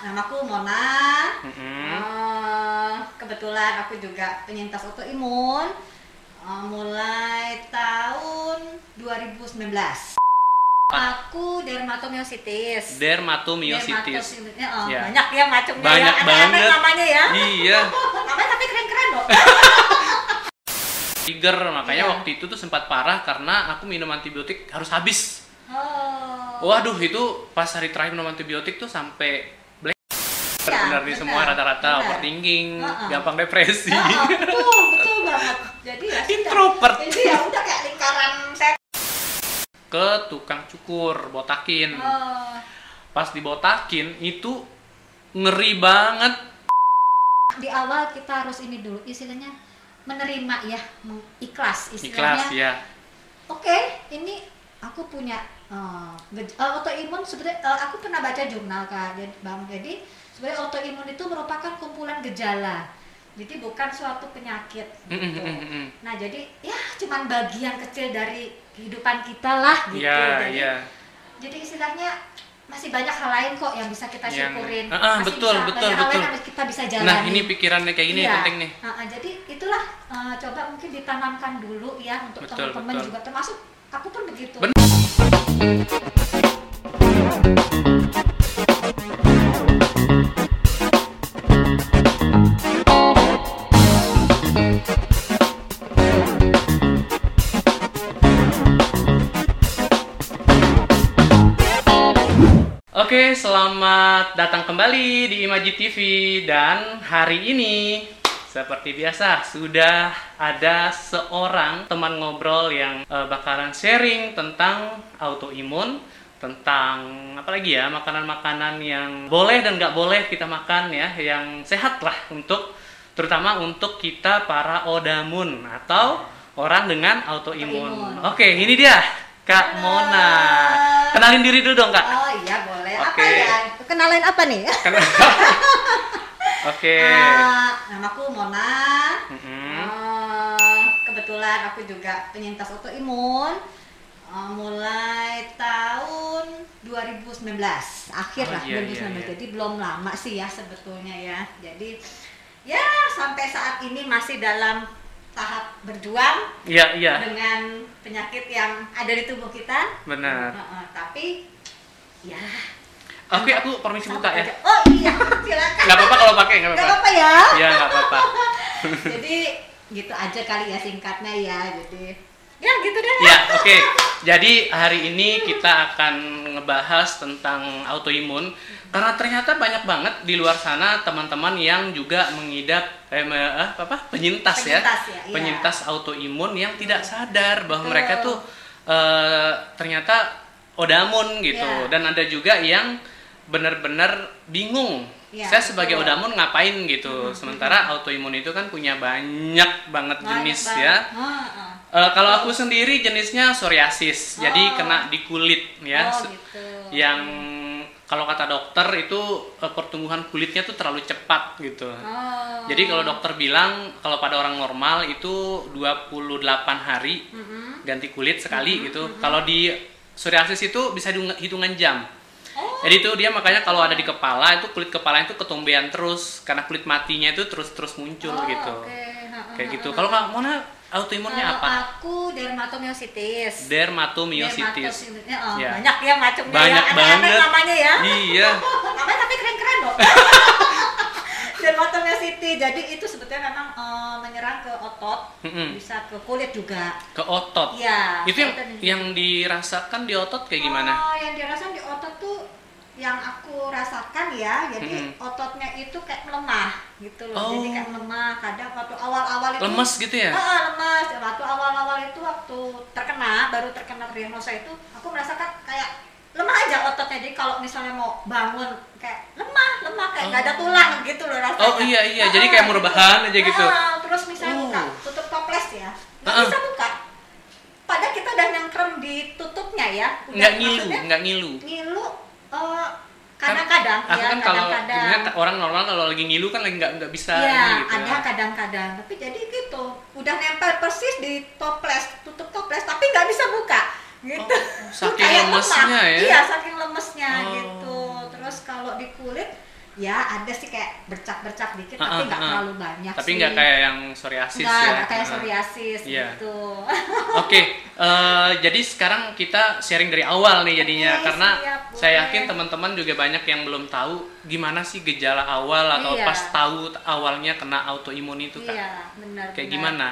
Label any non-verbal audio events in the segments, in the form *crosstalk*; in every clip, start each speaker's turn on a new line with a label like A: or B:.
A: namaku Mona.
B: Mm-mm.
A: Eh, kebetulan aku juga penyintas autoimun. Eh, mulai tahun 2019. Aku dermatomyositis.
B: Dermatomyositis.
A: Dermatomyositis. Oh,
B: Ya.
A: Banyak ya macamnya
B: Banyak
A: ya.
B: Banget.
A: namanya ya.
B: Iya. *laughs*
A: namanya tapi keren-keren loh. *laughs*
B: Trigger makanya
A: Iya.
B: waktu itu tuh sempat parah karena aku minum antibiotik harus habis.
A: Oh.
B: Waduh itu pas hari terakhir minum antibiotik tuh sampai
A: Iya,
B: Benar nih semua rata-rata overthinking,
A: Heeh.
B: gampang depresi.
A: Oh, betul, betul banget. Jadi ya sudah.
B: Introvert.
A: Jadi ya udah kayak lingkaran set.
B: Ke tukang cukur, botakin.
A: Oh.
B: Pas dibotakin itu ngeri banget.
A: Di awal kita harus ini dulu istilahnya menerima ya, ikhlas
B: Ikhlas
A: istilahnya.
B: ya.
A: Oke, ini aku punya eh, autoimun sebenarnya eh, aku pernah baca jurnal kan, jadi Bang. Jadi sebenarnya autoimun itu merupakan kumpulan gejala. Jadi bukan suatu penyakit. Gitu. Nah, jadi ya cuman bagian kecil dari kehidupan kita lah gitu.
B: Iya,
A: jadi,
B: iya.
A: jadi istilahnya masih banyak hal lain kok yang bisa kita
B: Yang-
A: syukurin.
B: Ah, ah,
A: Masih
B: betul,
A: bisa,
B: betul,
A: banyak hal lain
B: betul.
A: yang kita bisa jalani.
B: Nah ini pikirannya kayak gini
A: Iya.
B: penting nih.
A: Ah, ah, jadi itulah eh, coba mungkin ditanamkan dulu ya untuk
B: Betul,
A: teman-teman
B: betul.
A: juga termasuk aku pun begitu.
B: Ben- Oke, selamat datang kembali di Imaji TV dan hari ini seperti biasa sudah ada seorang teman ngobrol yang eh, bakalan sharing tentang autoimun, tentang apa lagi ya makanan-makanan yang boleh dan nggak boleh kita makan ya, yang sehat lah untuk terutama untuk kita para odamun atau orang dengan. Autoimun. Oke, ini dia Kak Mona. Kenalin diri dulu dong Kak.
A: Oh iya boleh. Apa
B: Oke.
A: ya? Kenalin apa nih? *laughs*
B: Oke.
A: Eh, namaku Mona.
B: Mm-mm.
A: Eh, kebetulan aku juga penyintas autoimun. Eh, mulai tahun 2019 akhir
B: Oh,
A: lah
B: iya,
A: 2019
B: iya, iya.
A: jadi belum lama sih ya sebetulnya ya jadi ya sampai saat ini masih dalam tahap berjuang
B: Iya, iya.
A: dengan penyakit yang ada di tubuh kita
B: Benar.
A: Heeh, tapi ya
B: Oke, aku permisi buka ya.
A: aja. oh iya *laughs* silakan
B: Nggak apa-apa kalau pakai, Nggak apa-apa.
A: apa-apa ya
B: Iya, nggak apa-apa. *laughs*
A: jadi gitu aja kali ya singkatnya ya jadi ya gitu deh
B: Ya, oke. Jadi hari ini kita akan ngebahas tentang autoimun karena ternyata banyak banget di luar sana teman-teman yang juga mengidap eh, eh, apa penyintas, ya.
A: Penyintas ya, iya.
B: Penyintas autoimun yang tidak sadar bahwa
A: Betul.
B: mereka tuh eh, ternyata odamun gitu.
A: Iya.
B: Dan ada juga yang benar-benar bingung.
A: Iya,
B: Saya sebagai
A: betul.
B: odamun ngapain gitu. Sementara autoimun itu kan punya banyak banget jenis ya.
A: Heeh.
B: Eh, kalau aku sendiri jenisnya psoriasis, jadi
A: Oh.
B: kena di kulit ya.
A: oh gitu
B: Yang kalau kata dokter itu eh, pertumbuhan kulitnya tuh terlalu cepat gitu.
A: oh.
B: Jadi kalau dokter bilang kalau pada orang normal itu 28 hari
A: Mm-mm.
B: ganti kulit sekali gitu. Kalau di psoriasis itu bisa hitung- hitungan jam.
A: oh
B: Jadi itu dia makanya kalau ada di kepala itu kulit kepala itu ketombean terus karena kulit matinya itu terus-terus muncul
A: oh,
B: gitu.
A: Heeh,
B: Kayak gitu. Kalau. Kak Mona autoimunnya
A: Kalau
B: apa?
A: aku dermatomyositis
B: Dermatomyositis.
A: Dermatosisnya, oh,
B: Ya.
A: banyak ya macamnya
B: Banyak
A: ya.
B: Banget.
A: namanya ya
B: Iya. *laughs*
A: namanya tapi keren-keren loh *laughs* dermatomyositis jadi itu sebetulnya memang eh, menyerang ke otot
B: Mm-mm.
A: bisa ke kulit juga
B: Ke otot.
A: Iya.
B: Itu yang yang dirasakan di otot kayak gimana?
A: Oh, yang dirasakan di otot tuh yang aku rasakan ya, jadi
B: Mm-mm.
A: ototnya itu kayak melemah gitu loh.
B: Oh.
A: Jadi kayak melemah. Kadang waktu awal-awal itu
B: Lemes gitu ya?
A: Heeh, lemes. Waktu awal-awal itu waktu terkena, baru terkena diagnosa itu, aku merasakan kayak lemah aja ototnya. Jadi kalau misalnya mau bangun kayak lemah, lemah kayak nggak ada
B: Oh.
A: tulang gitu loh rasanya.
B: Oh, iya, iya. Jadi kayak mau rebahan aja gitu.
A: Heeh, terus misalnya
B: Oh.
A: buka, tutup toples ya. Nggak
B: Heeh.
A: bisa buka. Padahal kita udah nyengkrem di tutupnya ya. Udah,
B: Nggak ngilu, nggak ngilu.
A: ngilu eh, kadang-kadang ya
B: kan kalau
A: kadang-kadang
B: orang normal kalau lagi ngilu kan lagi nggak nggak bisa
A: Iya,
B: ini gitu.
A: ada kadang-kadang tapi jadi gitu udah nempel persis di toples tutup toples tapi nggak bisa buka gitu
B: Oh, saking
A: Kayak
B: lemesnya
A: lemah.
B: ya?
A: iya saking lemesnya
B: Oh.
A: gitu terus kalau di kulit ya ada sih kayak bercak-bercak dikit
B: Ah,
A: tapi
B: ah,
A: nggak
B: ah.
A: terlalu banyak
B: Tapi nggak kayak yang psoriasis
A: Nggak,
B: ya.
A: nggak kayak
B: Ah.
A: psoriasis
B: Iya.
A: gitu *laughs*
B: Oke, eh, jadi sekarang kita sharing dari awal nih jadinya
A: Oke,
B: karena
A: siap,
B: saya yakin teman-teman juga banyak yang belum tahu gimana sih gejala awal atau
A: Iya.
B: pas tahu awalnya kena autoimun itu kan.
A: iya benar
B: Kayak
A: benar.
B: gimana?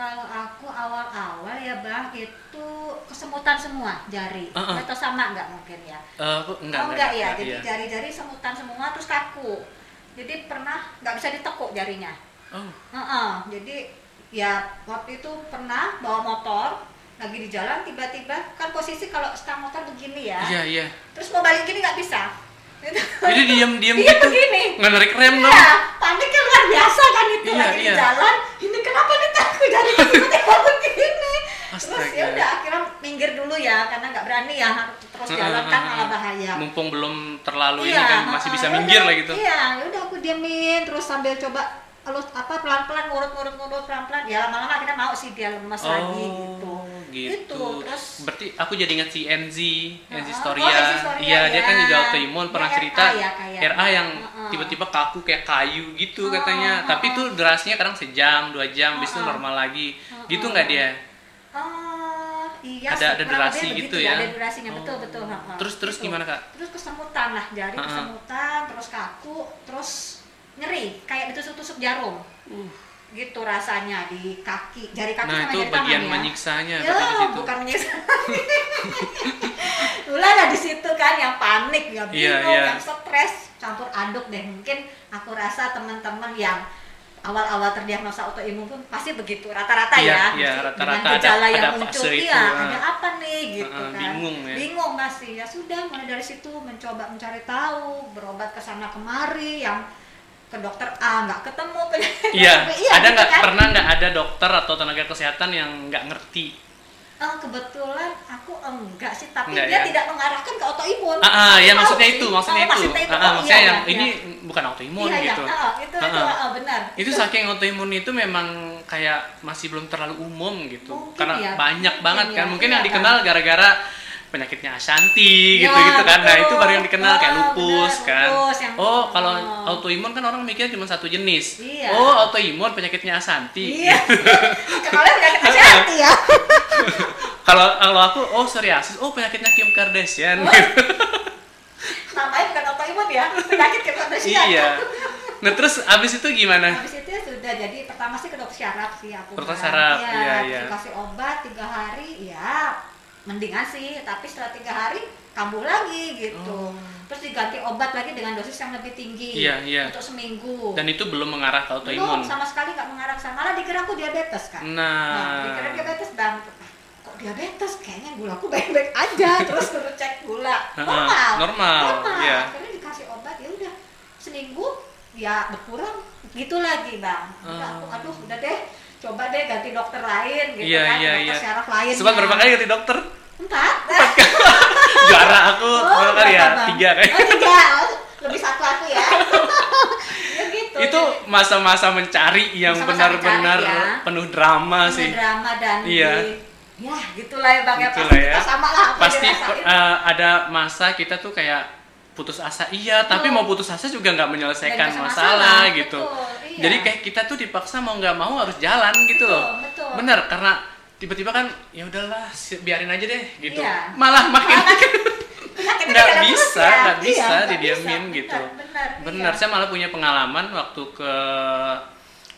A: Kalau aku awal-awal ya bang itu kesemutan semua jari
B: Ah, ah.
A: atau sama nggak mungkin ya
B: Eh, aku enggak,
A: oh enggak ya
B: enggak,
A: jadi
B: iya.
A: jari-jari semutan semua terus kaku jadi pernah nggak bisa ditekuk jarinya
B: Oh,
A: Heeh, jadi ya waktu itu pernah bawa motor lagi di jalan tiba-tiba kan posisi kalau stang motor begini ya
B: iya iya.
A: terus mau balik gini nggak bisa.
B: Jadi diam-diam *laughs*
A: Iya,
B: gitu.
A: begini.
B: Nggak narik rem dong.
A: Iya, paniknya luar biasa kan itu
B: Iya,
A: lagi
B: iya.
A: di jalan. Ini kenapa nih takut jadi tiba-tiba begini. Terus ya udah akhirnya minggir dulu ya karena nggak berani ya terus jalan kan malah bahaya.
B: Mumpung belum terlalu ini
A: Iya,
B: kan masih bisa
A: heeh,
B: minggir lah gitu.
A: Iya, ya udah aku diamin terus sambil coba halus apa pelan-pelan ngurut-ngurut ngurut pelan-pelan. Ya lama-lama akhirnya mau sih dia lemas lagi gitu.
B: Gitu.
A: Itu, terus
B: Berarti aku jadi ingat si Enzi, Enzi
A: Heeh.
B: Storia.
A: Oh, Storia,
B: iya, dia kan
A: ya.
B: juga autoimun pernah
A: Dia
B: cerita
A: RA ya, kayak.
B: RA yang
A: Heeh.
B: tiba-tiba kaku kayak kayu gitu
A: Oh,
B: katanya.
A: heeh.
B: Tapi itu durasinya kadang sejam, dua jam, habis itu normal lagi. Gitu nggak dia?
A: Oh, iya
B: Ada-
A: sih,
B: ada durasi gitu
A: begitu
B: ya?
A: Ada durasinya betul
B: Oh.
A: betul. heeh.
B: Terus- terus
A: Gitu.
B: gimana, Kak?
A: Terus kesemutan lah, jari
B: Heeh.
A: kesemutan, terus kaku, terus nyeri, kayak ditusuk-tusuk jarum.
B: Uh.
A: Gitu rasanya di kaki, jari kaki
B: Nah,
A: sama
B: itu
A: jari
B: bagian
A: tangan ya.
B: menyiksanya
A: Ya,
B: situ.
A: bukan menyiksa. *laughs* Ulah lah di situ kan yang panik, yang
B: Iya,
A: bingung,
B: iya.
A: yang stres, campur aduk deh. Mungkin aku rasa teman-teman yang awal-awal terdiagnosa autoimun pun pasti begitu rata-rata
B: Iya,
A: ya. Mesti
B: rata-rata
A: dengan
B: ada-
A: gejala yang
B: ada
A: muncul,
B: itu,
A: iya,
B: ah.
A: ada apa nih gitu
B: Ah,
A: kan.
B: bingung ya.
A: Bingung masih. Ya sudah, mulai dari situ mencoba mencari tahu, berobat ke sana kemari yang ke dokter A nggak ketemu penyakit
B: Iya,
A: sampai
B: ada
A: gitu
B: nggak
A: kan.
B: pernah nggak ada dokter atau tenaga kesehatan yang nggak ngerti?
A: Eh, kebetulan aku enggak sih, tapi
B: Enggak
A: dia
B: ya?
A: tidak mengarahkan ke autoimun.
B: Ah, ah, ya maksudnya
A: sih.
B: itu, maksudnya
A: Oh,
B: itu.
A: maksudnya itu.
B: Ah, ah,
A: Oh,
B: maksudnya
A: iya,
B: yang
A: iya,
B: ini
A: iya.
B: bukan autoimun
A: iya,
B: gitu.
A: Iya, ah, itu,
B: Ah,
A: itu,
B: ah.
A: ah, benar.
B: Itu saking autoimun itu memang kayak masih belum terlalu umum gitu.
A: Mungkin
B: Karena
A: ya,
B: banyak
A: mungkin
B: banget kan.
A: ya,
B: Mungkin
A: iya
B: yang dikenal gara-gara penyakitnya Ashanti
A: Ya,
B: gitu-gitu kan. Nah, itu baru yang dikenal kayak
A: Oh,
B: lupus
A: benar,
B: kan.
A: lupus
B: oh, kalau
A: oh.
B: autoimun kan orang mikirnya cuma satu jenis.
A: Iya.
B: Oh, autoimun penyakitnya Ashanti.
A: Iya. *laughs* Penyakit hati ya. *laughs*
B: kalau kalau aku oh psoriasis, oh penyakitnya Kim Kardashian. gitu. *laughs*
A: Namanya bukan autoimun ya, penyakit kayak Kardashian.
B: iya. Nah, terus abis itu gimana?
A: Habis itu ya sudah jadi pertama sih ke dokter syaraf sih aku.
B: Dokter
A: Bang.
B: syaraf,
A: Iya,
B: iya, iya.
A: Dikasih obat tiga hari, ya mendingan sih. Tapi setelah tiga hari kambuh lagi gitu.
B: Oh.
A: Terus diganti obat lagi dengan dosis yang lebih tinggi.
B: Iya, iya.
A: Untuk seminggu.
B: Dan itu belum mengarah ke
A: Belum
B: autoimun.
A: sama sekali nggak mengarah ke sana. Malah dikira aku diabetes kan.
B: Nah,
A: Nah, dikira diabetes bang. Kok diabetes? Kayaknya gula aku baik-baik aja. *laughs* Terus suruh cek gula.
B: Ha-ha,
A: Normal.
B: normal, iya.
A: Akhirnya dikasih obat ya udah seminggu ya berkurang gitu lagi bang. Udah aku aduh udah deh coba deh ganti dokter lain gitu
B: Iya,
A: kan
B: iya,
A: dokter
B: iya.
A: syaraf lain.
B: sempat berapa kali ganti dokter?
A: Empat. *laughs*
B: Juara aku
A: Oh,
B: berapa kali ya?
A: Bang?
B: Tiga kan?
A: Oh tiga. Oh, lebih satu aku ya. *laughs* ya gitu.
B: itu masa-masa mencari yang benar-benar
A: ya.
B: penuh drama
A: punya
B: sih.
A: drama dan
B: Iya.
A: di, ya gitulah ya bang ya pasti
B: ya.
A: kita sama lah
B: Pasti eh, ada masa kita tuh kayak putus asa iya, tapi
A: Betul.
B: mau putus asa juga nggak menyelesaikan
A: bisa
B: masalah,
A: masalah,
B: gitu.
A: betul, iya.
B: Jadi kayak kita tuh dipaksa mau nggak mau harus jalan gitu
A: Betul,
B: loh.
A: betul.
B: Bener karena tiba-tiba kan ya udahlah biarin aja deh gitu.
A: Iya.
B: Malah makin *laughs* nggak bisa,
A: ya.
B: nggak
A: Iya,
B: bisa
A: nggak
B: didiamin
A: bisa.
B: gitu.
A: Benar, benar,
B: Benar,
A: iya.
B: saya malah punya pengalaman waktu ke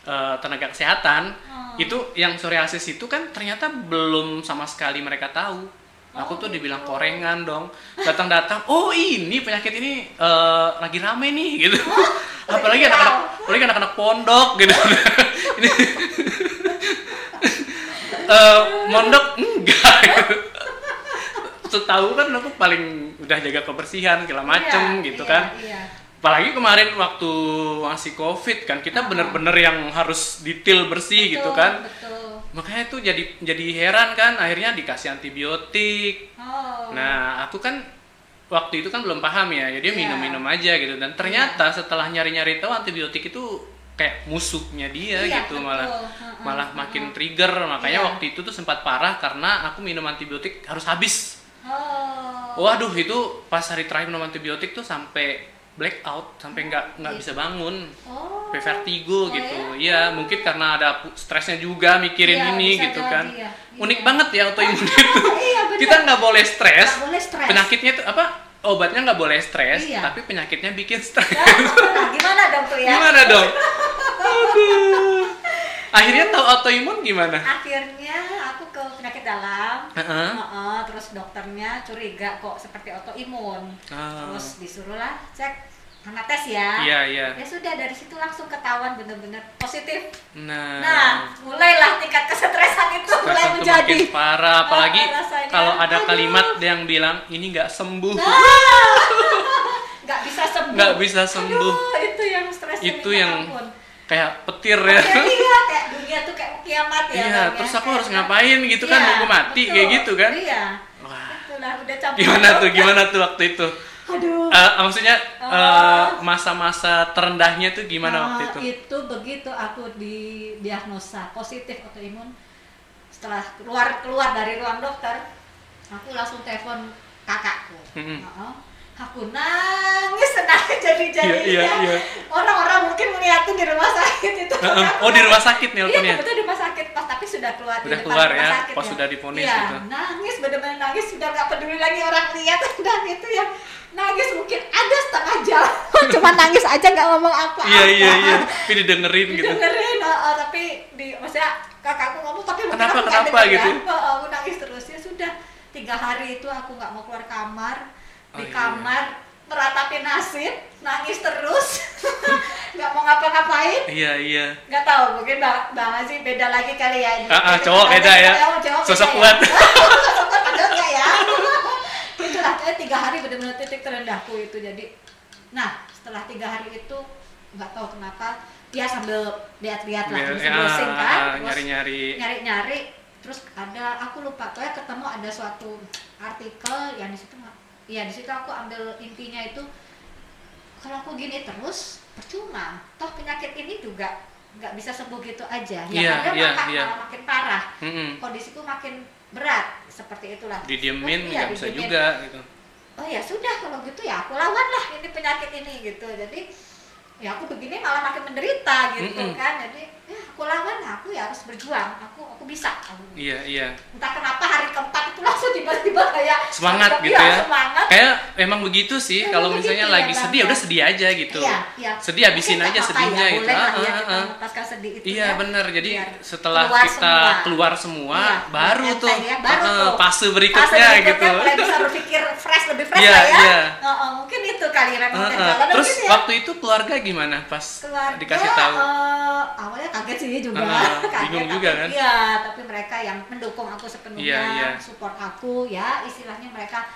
B: eh, tenaga kesehatan
A: Oh.
B: itu yang psoriasis itu kan ternyata belum sama sekali mereka tahu. Aku
A: Oh,
B: tuh dibilang
A: gitu.
B: korengan dong. Datang-datang, oh ini penyakit ini eh, lagi rame nih gitu. *laughs* apalagi
A: lagi
B: anak-anak, apalagi anak-anak pondok gitu. *laughs* ini *laughs* eh, mondok enggak. gitu. Setahu kan aku paling udah jaga kebersihan segala macem
A: Iya,
B: gitu
A: iya,
B: kan
A: Iya.
B: apalagi kemarin waktu masih covid kan kita
A: Ah.
B: bener-bener yang harus detail bersih gitu
A: Betul,
B: kan
A: Betul.
B: Makanya tuh jadi jadi heran kan akhirnya dikasih antibiotik
A: Oh.
B: nah aku kan waktu itu kan belum paham ya jadi
A: Iya.
B: minum-minum aja gitu dan ternyata setelah nyari-nyari tahu antibiotik itu kayak musuhnya dia
A: Iya,
B: gitu
A: betul.
B: malah
A: Ha-ha,
B: malah makin trigger makanya
A: Iya.
B: waktu itu tuh sempat parah karena aku minum antibiotik harus habis
A: Oh.
B: Waduh itu pas hari terakhir minum antibiotik tuh sampai blackout sampai nggak nggak bisa bangun
A: Oh.
B: vertigo
A: Oh,
B: gitu
A: ya?
B: iya mungkin karena ada stresnya juga mikirin
A: Iya,
B: ini gitu
A: jadi,
B: kan
A: ya.
B: unik
A: Iya.
B: banget ya autoimun *laughs* itu
A: Iya,
B: kita nggak boleh stres
A: Nggak boleh stres.
B: penyakitnya itu apa obatnya nggak boleh stres
A: Iya.
B: tapi penyakitnya bikin stres
A: Nah, gimana dong tuh ya?
B: gimana dong *laughs* Aduh. Akhirnya tahu autoimun gimana
A: Akhirnya aku ke penyakit dalam.
B: Heeh.
A: Heeh, terus dokternya curiga kok seperti autoimun.
B: Ah.
A: Terus disuruhlah cek karena tes ya.
B: iya iya
A: Ya sudah dari situ langsung ketahuan bener-bener positif.
B: nah,
A: Nah, mulailah tingkat kesetresan itu mulai
B: Stres itu
A: menjadi.
B: parah apalagi
A: rasanya.
B: kalau ada
A: Aduh.
B: kalimat yang bilang ini nggak sembuh
A: Nah, *laughs* nggak bisa sembuh.
B: nggak bisa sembuh
A: Aduh, itu yang stres
B: Itu
A: minta
B: yang
A: ampun.
B: Kayak petir ya
A: Kayak *laughs* iya, kayak dunia tuh kayak kiamat ya.
B: Iya,
A: ya.
B: terus aku
A: Kayak-
B: harus ngapain gitu kan,
A: Iya,
B: nunggu mati,
A: betul.
B: kayak gitu kan?
A: Iya.
B: Wah.
A: Itulah udah capek.
B: gimana tuh gimana tuh waktu itu
A: Aduh.
B: Eh, maksudnya
A: Oh.
B: eh, masa-masa terendahnya tuh gimana
A: Nah,
B: waktu itu
A: itu begitu aku didiagnosa positif autoimun setelah keluar keluar dari ruang dokter aku langsung telepon kakakku
B: Mm-mm.
A: Heeh. Aku nangis nangis jadi jadi
B: Iya, iya, iya.
A: orang-orang mungkin melihatin di rumah sakit itu.
B: Heeh. oh di rumah sakit
A: Iya,
B: nelponnya
A: betul di rumah sakit. Pas tapi sudah keluar di
B: Udah
A: depan
B: keluar ya,
A: sakit
B: pas sudah divonis
A: iya,
B: gitu.
A: nangis benar-benar nangis. Sudah nggak peduli lagi orang lihat *laughs* dan itu ya nangis mungkin ada setengah jam. *laughs* Cuma nangis aja nggak ngomong apa-apa.
B: Iya iya iya. Tapi didengerin gitu.
A: Dengerin oh, tapi di maksudnya kakakku ngomong tapi
B: Kenapa,
A: nggak
B: kenapa
A: denger
B: gitu?
A: ya. Oh, aku nangis terus. Ya sudah tiga hari itu aku nggak mau keluar kamar
B: Oh,
A: di
B: iya.
A: kamar meratapi nasib nangis terus *laughs* nggak mau ngapa-ngapain
B: iya iya
A: nggak tahu mungkin bang bang Aziz beda lagi kali ya
B: Ah, ah, cowok beda ya.
A: Cowok
B: Sosok kuat.
A: ya. *laughs* sosok kuat padahal enggak ya *laughs* itulah kayak tiga hari benar-benar titik terendahku itu jadi nah setelah tiga hari itu nggak tahu kenapa dia sambil lihat-lihat lah
B: Ya,
A: terus browsing
B: ah,
A: kan
B: ah, nyari-nyari
A: nyari-nyari terus ada aku lupa tuh ya ketemu ada suatu artikel yang di situ ya di situ aku ambil intinya itu kalau aku gini terus percuma toh penyakit ini juga nggak bisa sembuh gitu aja ya
B: Iya,
A: ada
B: iya,
A: malah,
B: iya.
A: malah makin parah
B: Mm-mm.
A: kondisiku makin berat seperti itulah
B: didiemin
A: Terus, iya,
B: nggak bisa
A: didiemin.
B: juga gitu
A: oh ya sudah kalau gitu ya aku lawan lah ini penyakit ini gitu jadi ya aku begini malah makin menderita gitu
B: Mm-mm.
A: kan jadi ya aku lawan aku ya harus berjuang aku aku bisa aku
B: iya iya
A: entah kenapa hari keempat itu langsung tiba-tiba kayak
B: semangat gitu ya
A: semangat
B: kayak emang begitu sih
A: Emang
B: kalau misalnya
A: ya,
B: lagi sedih
A: ya.
B: udah sedih aja gitu
A: iya, iya.
B: sedih habisin aja
A: apa-apa
B: sedihnya
A: ya,
B: gitu
A: boleh lah
B: Ah,
A: ya
B: ah,
A: kita
B: ah.
A: melepaskan sedih itu
B: Iya
A: ya.
B: bener, jadi
A: Biar
B: setelah
A: keluar
B: kita
A: semua.
B: keluar semua,
A: Iya,
B: baru
A: enteng
B: tuh
A: ya, baru
B: eh,
A: tuh.
B: fase
A: Fase
B: berikutnya, gitu.
A: mulai bisa berpikir fresh lebih fresh
B: Iya,
A: lah ya
B: iya.
A: Oh, oh, mungkin itu kali
B: Eh, eh.
A: jalan
B: Terus
A: gitu ya.
B: waktu itu keluarga gimana pas dikasih tahu?
A: Sih juga
B: Ah, *laughs* bingung
A: tapi-
B: juga kan?
A: iya tapi mereka yang mendukung aku sepenuhnya
B: Iya, iya.
A: support aku ya istilahnya mereka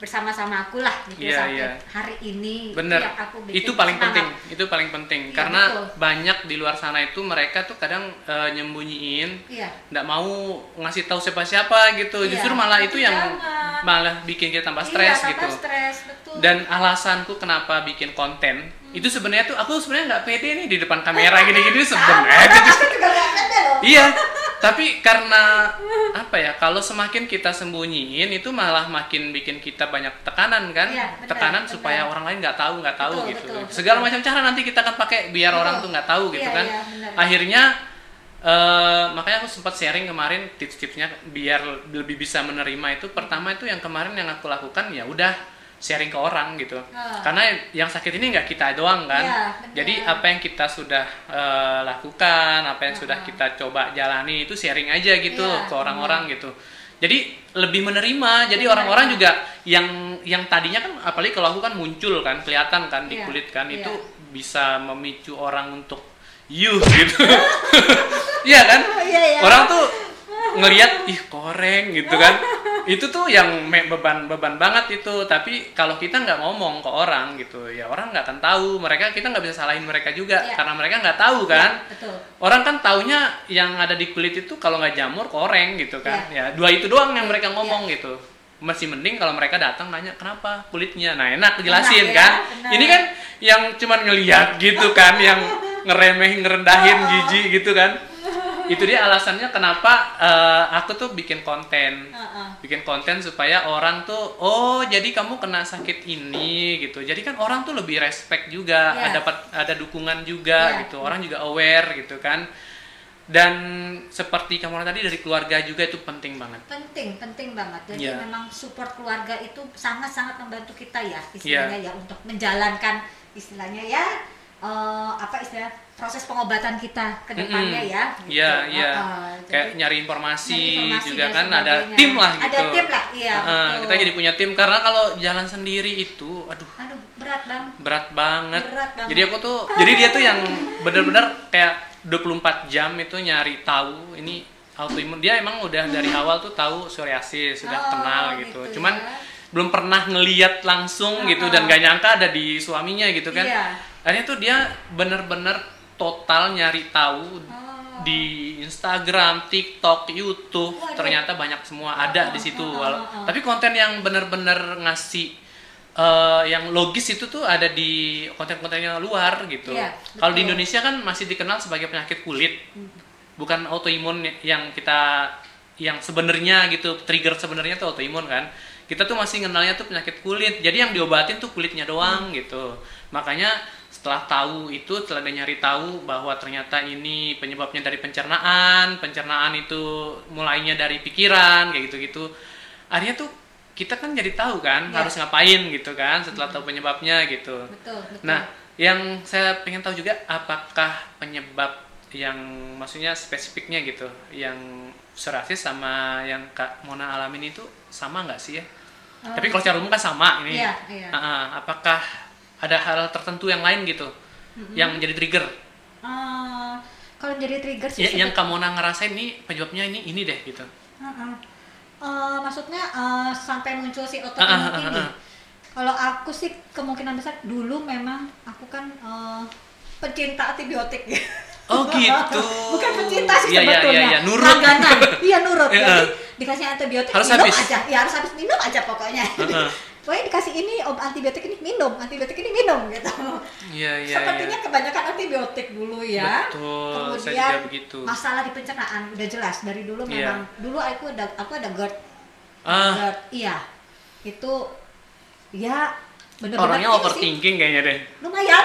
A: bersama-sama aku lah gitu
B: Iya,
A: sampai
B: iya.
A: hari ini
B: Bener,
A: yang aku bikin
B: itu paling
A: semangat.
B: penting, itu paling penting
A: Iya,
B: karena
A: betul.
B: banyak di luar sana itu mereka tuh kadang eh, nyembunyiin,
A: iya
B: nggak mau ngasih tahu siapa-siapa gitu,
A: Iya,
B: justru malah
A: tapi
B: itu yang
A: jangan.
B: malah bikin kita tambah
A: Iya,
B: stres
A: tambah
B: gitu.
A: stres betul
B: Dan alasanku kenapa bikin konten
A: Hmm.
B: itu sebenarnya tuh aku sebenarnya nggak pede nih di depan kamera gini-gini
A: Sama,
B: sebenarnya
A: juga
B: Iya, *laughs* tapi karena apa ya? Kalau semakin kita sembunyiin itu malah makin bikin kita banyak tekanan kan?
A: Iya, benar,
B: tekanan
A: benar.
B: supaya orang lain nggak tahu, nggak tahu
A: Betul,
B: gitu.
A: betul, betul.
B: Segala macam cara nanti kita akan pakai biar
A: Betul.
B: orang tuh nggak tahu gitu
A: Iya,
B: kan?
A: benar.
B: Akhirnya eh, makanya aku sempat sharing kemarin tips-tipsnya biar lebih bisa menerima itu. Pertama itu yang kemarin yang aku lakukan ya udah sharing ke orang gitu.
A: Ah.
B: Karena yang sakit ini nggak kita doang kan.
A: Iya, benar.
B: Jadi apa yang kita sudah eh, lakukan, apa yang sudah
A: Ah.
B: kita coba jalani itu sharing aja gitu
A: Iya,
B: ke orang-orang gitu. Jadi lebih menerima. Jadi orang-orang
A: iya.
B: juga yang yang tadinya kan apalagi kalau aku kan muncul kan, kelihatan kan di
A: Iya,
B: kulit kan
A: iya.
B: itu bisa memicu orang untuk you *laughs* gitu. Iya kan?
A: Iya, iya.
B: Orang tuh ngelihat ih koreng gitu kan. *laughs* itu tuh yang beban-beban banget itu. Tapi kalau kita nggak ngomong ke orang gitu, ya orang nggak akan tahu. Mereka kita nggak bisa salahin mereka juga
A: Iya.
B: karena mereka nggak tahu kan.
A: Iya, betul
B: Orang kan taunya yang ada di kulit itu kalau nggak jamur koreng gitu kan.
A: Iya.
B: Ya dua itu doang yang mereka ngomong gitu. Masih mending kalau mereka datang nanya kenapa kulitnya. Nah enak jelasin
A: Enak ya,
B: kan.
A: benar.
B: Ini kan yang cuman ngeliat gitu kan, yang ngeremehin ngerendahin
A: Oh. *laughs*
B: jijik gitu kan. Itu dia alasannya kenapa eh, aku tuh bikin konten
A: Heeh.
B: bikin konten supaya orang tuh oh jadi kamu kena sakit ini gitu jadi kan orang tuh lebih respect juga
A: Yes.
B: ada dapat ada dukungan juga
A: Iya.
B: gitu orang juga aware gitu kan dan seperti kamu tadi dari keluarga juga itu penting banget
A: penting penting banget jadi
B: Iya.
A: memang support keluarga itu sangat sangat membantu kita ya istilahnya
B: Iya.
A: ya untuk menjalankan istilahnya ya eh, apa istilah proses pengobatan kita ke depannya
B: Mm-mm.
A: ya gitu.
B: Iya, iya.
A: Heeh, jadi
B: kayak nyari informasi,
A: nyari informasi
B: juga kan ada
A: sebagainya.
B: tim lah gitu
A: ada tim lah iya betul.
B: kita jadi punya tim karena kalau jalan sendiri itu aduh
A: aduh berat bang
B: berat banget.
A: Berat banget.
B: Jadi aku tuh, jadi dia tuh yang bener-bener kayak 24 jam itu nyari tahu ini autoimun. Dia emang udah dari awal tuh tahu psoriasis, sudah
A: Oh,
B: kenal gitu.
A: gitu
B: Cuman
A: ya.
B: belum pernah ngeliat langsung gitu
A: Ah.
B: dan gak nyangka ada di suaminya gitu kan.
A: Iya.
B: Akhirnya tuh dia bener-bener total nyari tahu
A: Oh.
B: di Instagram, TikTok, YouTube,
A: Waduh.
B: ternyata banyak semua ada di situ.
A: Oh,
B: Wal-
A: oh, oh.
B: Tapi konten yang bener-bener ngasih eh, yang logis itu tuh ada di konten-kontennya luar gitu.
A: Iya,
B: Kalau di. Indonesia kan masih dikenal sebagai penyakit kulit, bukan autoimun yang kita yang sebenarnya gitu trigger sebenarnya tuh autoimun kan. Kita tuh masih kenalnya tuh penyakit kulit. Jadi yang diobatin tuh kulitnya doang gitu. Makanya setelah tahu itu setelah dia nyari tahu bahwa ternyata ini penyebabnya dari pencernaan, pencernaan itu mulainya dari pikiran kayak gitu-gitu. Akhirnya tuh kita kan jadi tahu kan
A: Ya.
B: harus ngapain gitu kan setelah tahu penyebabnya gitu.
A: betul betul
B: Nah, yang saya pengen tahu juga apakah penyebab yang maksudnya spesifiknya gitu, yang psoriasis sama yang Kak Mona alamin itu sama nggak sih ya?
A: Oh.
B: Tapi kalau secara umum kan sama ini.
A: Iya, iya.
B: Ah, apakah ada hal tertentu yang lain gitu yang menjadi trigger?
A: Eh, kalau jadi trigger sih
B: Ya, yang Kak Mona ngerasain ini penyebabnya ini ini deh gitu.
A: Heeh. Eh, maksudnya eh, sampai muncul si autoimun
B: ah,
A: ini. Kalau aku sih kemungkinan besar dulu memang aku kan eh, pecinta antibiotik ya.
B: Oh *laughs* gitu.
A: Bukan pecinta sih
B: Iya, iya,
A: sebetulnya.
B: iya, iya, nurut.
A: Langganan. Iya nurut. *laughs*
B: Iya.
A: Jadi dikasih antibiotik
B: Harus
A: minum
B: habis.
A: aja. Ya harus habis minum aja pokoknya.
B: Heeh. *laughs*
A: Pokoknya dikasih ini om antibiotik ini minum, antibiotik ini minum gitu.
B: Iya, iya,
A: Sepertinya
B: iya.
A: kebanyakan antibiotik dulu ya.
B: Betul, saya
A: Kemudian
B: juga begitu.
A: masalah di pencernaan udah jelas dari dulu
B: Iya.
A: memang dulu aku ada aku ada GERD.
B: Ah.
A: GERD, iya. Itu ya bener-bener
B: Orangnya
A: sih,
B: overthinking kayaknya deh.
A: lumayan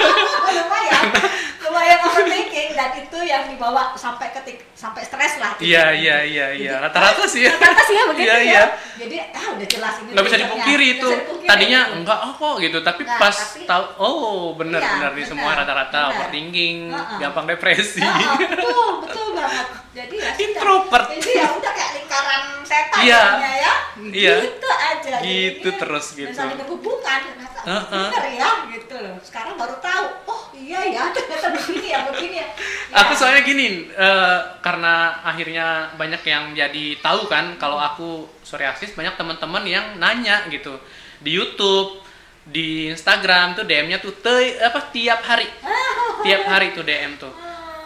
A: *laughs* lumayan *laughs* lumayan overthinking dan itu yang dibawa sampai ketik sampai stres lah
B: Iya, iya, iya, iya.
A: Jadi,
B: Rata-rata sih ya.
A: rata-rata sih ya begitu
B: Iya,
A: ya
B: iya.
A: jadi ah udah jelas ini
B: nggak bisa dipungkiri itu
A: bisa dipungkiri
B: tadinya
A: itu.
B: enggak oh kok gitu tapi
A: Nggak,
B: pas
A: tapi-
B: tahu oh bener
A: Iya,
B: bener di semua rata-rata overthinking
A: Heeh.
B: gampang depresi
A: Ah, ah, *laughs* betul betul banget jadi ya.
B: Introvert.
A: jadi ya udah kayak lingkaran setan
B: Iya.
A: ya
B: Iya.
A: gitu aja
B: Gitu
A: Jadinya
B: terus gitu.
A: dan saling berhubungan ternyata
B: Heeh.
A: bener ya gitu loh sekarang baru tahu oh iya ya ternyata *laughs* begini ya begini ya. *laughs*
B: Aku
A: Ya.
B: soalnya gini eh, karena akhirnya banyak yang jadi tahu kan kalau aku psoriasis banyak teman-teman yang nanya gitu. Di YouTube di Instagram tuh DM-nya tuh te- apa tiap hari. *laughs* Tiap hari tuh DM tuh.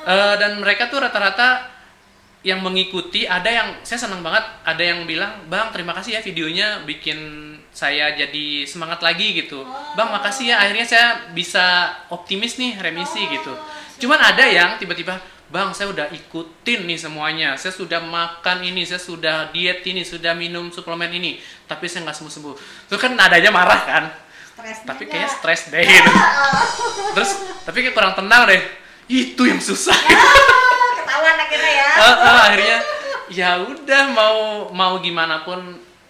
B: Eh, dan mereka tuh rata-rata yang mengikuti ada yang saya senang banget ada yang bilang bang terima kasih ya videonya bikin saya jadi semangat lagi gitu. Bang makasih ya akhirnya saya bisa optimis nih remisi gitu. cuman ada yang tiba-tiba bang saya udah ikutin nih semuanya saya sudah makan ini saya sudah diet ini sudah minum suplemen ini tapi saya nggak sembuh sembuh itu kan nadanya marah kan? Tapi kayaknya stres deh gitu. *laughs* terus tapi kayak kurang tenang deh. Itu yang susah.
A: Ah, *laughs* ketahuan akhirnya ya.
B: Ah, ah, akhirnya ya udah mau mau gimana pun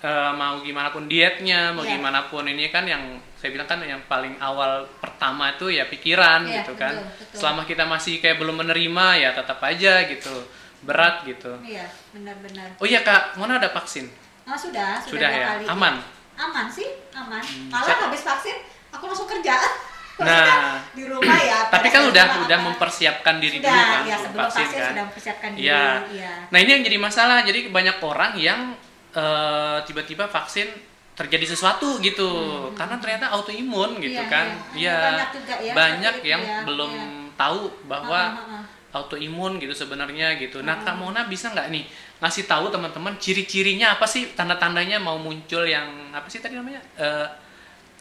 B: eh, mau gimana pun dietnya mau
A: Iya.
B: gimana pun ini kan yang saya bilang kan yang paling awal pertama itu ya pikiran
A: Iya,
B: gitu kan.
A: betul, betul.
B: selama kita masih kayak belum menerima ya tetap aja gitu berat gitu.
A: Iya benar-benar.
B: Oh iya kak Mona ada vaksin?
A: Ah sudah sudah,
B: Sudah ya?
A: kali.
B: Aman?
A: aman sih aman.
B: Hmm,
A: malah
B: saya-
A: habis vaksin aku langsung kerja *laughs*
B: Nah.
A: Di rumah ya
B: tapi kan udah
A: apa.
B: mempersiapkan diri
A: sudah
B: dulu kan
A: ya sebelum vaksin, sudah mempersiapkan diri
B: Iya.
A: iya
B: Nah ini yang jadi masalah. Jadi banyak orang yang eh, tiba-tiba vaksin terjadi sesuatu gitu, karena ternyata autoimun gitu
A: Iya,
B: kan.
A: iya.
B: Iya.
A: Banyak juga ya,
B: Banyak yang
A: ya,
B: belum
A: iya.
B: tahu bahwa
A: Ah, ah, ah.
B: autoimun gitu sebenarnya gitu. Nah Kak Mona bisa nggak nih ngasih tahu teman-teman ciri-cirinya apa sih tanda-tandanya mau muncul yang apa sih tadi namanya Eh,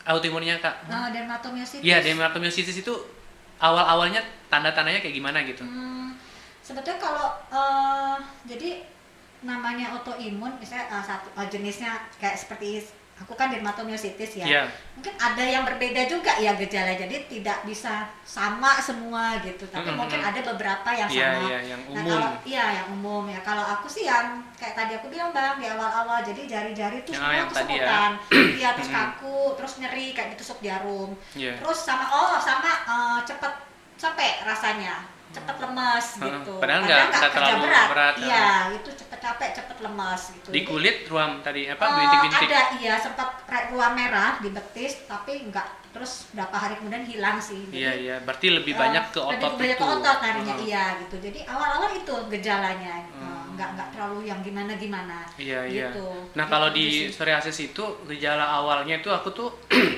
B: autoimunnya Kak?
A: Nah, dermatomyositis
B: Iya, dermatomyositis itu awal-awalnya tanda-tandanya kayak gimana gitu?
A: Hmm, sebetulnya kalau eh, jadi namanya autoimun misalnya eh, satu eh, jenisnya kayak seperti aku kan dermatomyositis ya
B: Iya.
A: mungkin ada yang berbeda juga ya gejala jadi tidak bisa sama semua gitu tapi
B: Mhm.
A: mungkin ada beberapa yang
B: Iya,
A: sama
B: iya, yang
A: Nah,
B: umum.
A: kalau iya yang umum ya. Kalau aku sih yang kayak tadi aku bilang bang di awal-awal, jadi jari-jari tuh
B: Ya,
A: semua
B: ya.
A: kesemutan. *clears throat* Iya terus kaku, terus nyeri kayak ditusuk jarum.
B: Iya.
A: Terus sama oh sama eh, cepet capek rasanya, cepet lemas gitu.
B: padahal nggak- nggak terlalu berat, ya.
A: Iya itu cepet capek, cepet lemas gitu.
B: Di kulit ruam tadi apa
A: eh,
B: bintik-bintik.
A: ada iya sempat ruam merah di betis tapi enggak terus berapa hari kemudian hilang sih. Jadi,
B: Iya, iya. Berarti lebih
A: Eh,
B: banyak ke
A: lebih
B: otot
A: banyak
B: itu.
A: ke otot narinya
B: Heeh.
A: iya gitu jadi awal-awal itu gejalanya Eh,
B: Hmm.
A: nggak nggak terlalu yang gimana gimana
B: Iya, iya.
A: gitu
B: Nah,
A: Gitu
B: kalau
A: aja
B: di
A: sih.
B: psoriasis itu gejala awalnya itu aku tuh *clears throat*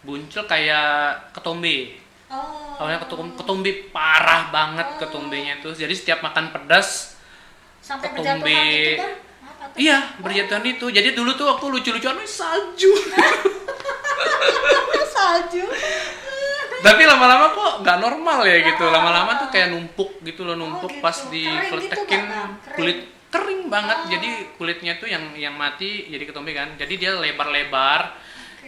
B: muncul kayak ketombe.
A: Oh
B: Awalnya ketombe, ketombe parah banget
A: Oh.
B: ketombenya tuh. Jadi setiap makan pedas
A: sampai itu kan apa tuh
B: Iya, berjatuhan itu. Jadi dulu tuh aku lucu-lucuan "Wih, salju. *laughs*
A: salju
B: Tapi lama-lama kok nggak normal ya gitu. Lama-lama tuh kayak numpuk gitu loh, numpuk
A: gitu.
B: pas
A: Kering gitu? Kering.
B: kulit kering banget.
A: Oh.
B: Jadi kulitnya tuh yang yang mati jadi ketombe kan. Jadi dia lebar-lebar.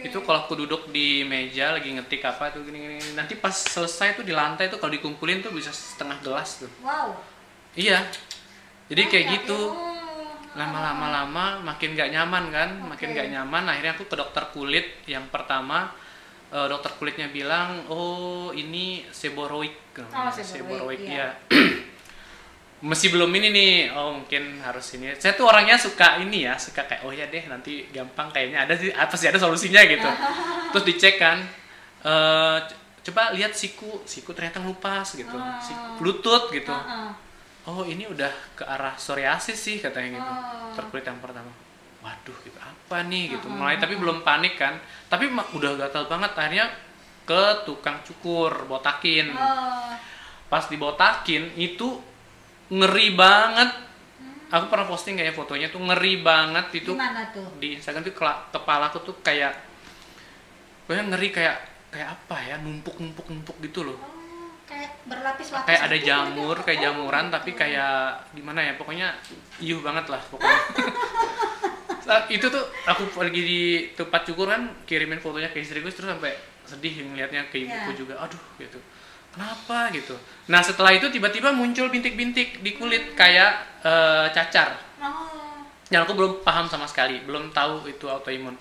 B: Itu kalau aku duduk di meja lagi ngetik apa tuh gini, gini nanti pas selesai tuh di lantai tuh kalau dikumpulin tuh bisa setengah gelas tuh.
A: wow
B: Iya. Jadi kayak gitu. lama-lama lama makin gak nyaman kan makin
A: Oke.
B: gak nyaman akhirnya aku ke dokter kulit yang pertama eh, dokter kulitnya bilang oh ini seboroid
A: Oh, seborrhoeic, iya.
B: ya *clears throat* masih belum ini nih. Oh mungkin harus ini. Saya tuh orangnya suka ini ya suka kayak oh ya deh nanti gampang kayaknya ada sih apa sih ada solusinya gitu. *laughs* Terus dicek kan eh, coba lihat siku siku ternyata ngelupas gitu.
A: Oh.
B: Siku- lutut gitu.
A: Heeh.
B: oh ini udah ke arah psoriasis sih katanya gitu. Terkulit yang pertama. Waduh gitu apa nih gitu. Mulai tapi belum panik kan. Tapi udah gatal banget akhirnya ke tukang cukur botakin. Pas dibotakin itu ngeri banget aku pernah posting kayak fotonya tuh ngeri banget itu
A: tuh
B: di Instagram tuh kela- kepalaku tuh kayak pokoknya ngeri kayak kayak apa ya numpuk numpuk numpuk gitu loh
A: Oh, kayak berlapis-lapis
B: kayak ada
A: gitu
B: jamur
A: gitu.
B: kayak
A: Oh,
B: jamuran
A: gitu.
B: tapi kayak gimana ya pokoknya iuh banget lah pokoknya *laughs* saat itu tuh aku lagi di tempat cukur kan kirimin fotonya ke istriku terus sampai sedih ngelihatnya ke ibuku
A: Ya.
B: juga aduh gitu kenapa gitu? Nah setelah itu tiba-tiba muncul bintik-bintik di kulit kayak eh, cacar.
A: Oh.
B: Yang aku belum paham sama sekali belum tahu itu autoimun.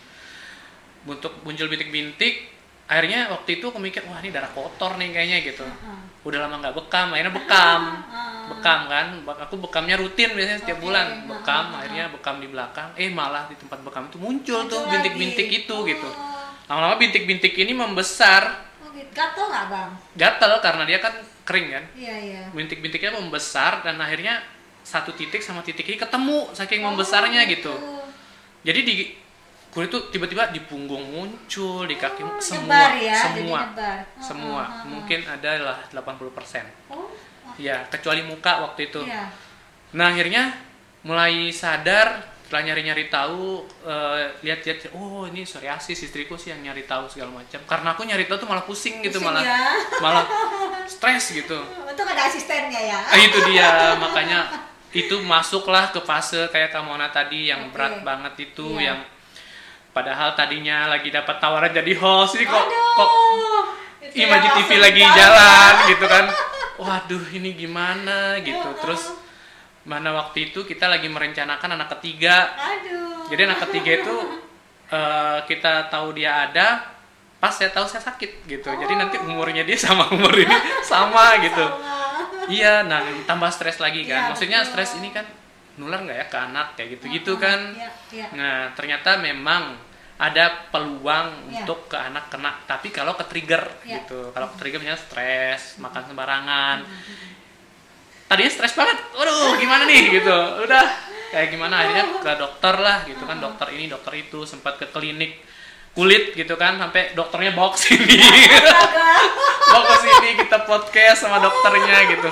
B: Untuk muncul bintik-bintik akhirnya waktu itu aku mikir wah ini darah kotor nih kayaknya gitu.
A: Heeh.
B: udah lama nggak bekam akhirnya bekam.
A: Ah. *laughs*
B: bekam kan? Aku bekamnya rutin biasanya setiap
A: Oke,
B: bulan.
A: ah,
B: bekam
A: ah.
B: akhirnya bekam di belakang. Eh malah di tempat bekam itu muncul,
A: Muncul
B: tuh bintik-bintik itu
A: Oh.
B: gitu lama-lama bintik-bintik ini membesar
A: Gitu. Gatel nggak bang?
B: gatel karena dia kan kering kan
A: Iya iya.
B: bintik-bintiknya membesar dan akhirnya satu titik sama titik ini ketemu saking
A: Oh,
B: membesarnya gitu jadi di kulit tuh tiba-tiba di punggung muncul di kaki
A: Oh,
B: semua
A: ya,
B: semua.
A: Oh,
B: semua
A: oh, oh, oh.
B: mungkin adalah 80%
A: Oh,
B: ya kecuali muka waktu itu
A: iya.
B: Nah akhirnya mulai sadar setelah nyari-nyari tahu eh, lihat-lihat oh ini psoriasis istriku sih yang nyari tahu segala macam karena aku nyari tahu tuh malah pusing gitu
A: Pusing
B: malah
A: ya. *laughs*
B: malah stres gitu
A: Untung ada asistennya ya.
B: Ah, itu dia makanya itu masuklah ke fase kayak Kamona tadi yang
A: Oke.
B: berat banget itu
A: Iya.
B: yang padahal tadinya lagi dapat tawaran jadi host ini kok
A: Aduh.
B: kok
A: Itu
B: Imaji TV lagi
A: jalan.
B: jalan gitu kan waduh ini gimana gitu *laughs* terus mana waktu itu kita lagi merencanakan anak ketiga
A: Aduh.
B: jadi anak ketiga itu eh, kita tahu dia ada pas saya tahu saya sakit gitu jadi nanti umurnya dia sama umur ini *laughs* sama gitu
A: Sama.
B: iya nah tambah stres lagi kan
A: Iya,
B: maksudnya
A: betul.
B: stres ini kan nular nggak ya ke anak kayak gitu gitu kan
A: Iya, iya.
B: Nah, ternyata memang ada peluang
A: Iya.
B: untuk ke anak kena, tapi kalau ke trigger
A: Iya.
B: gitu. Kalau ke trigger misalnya stres, makan sembarangan. Tadinya stres banget. Waduh, gimana nih? Gitu. Udah kayak gimana? Akhirnya ke dokter lah gitu kan, dokter ini, dokter itu, sempat ke klinik kulit gitu kan. Sampai dokternya bawa ke sini.
A: Astaga. *laughs*
B: bawa ke sini kita podcast sama dokternya gitu.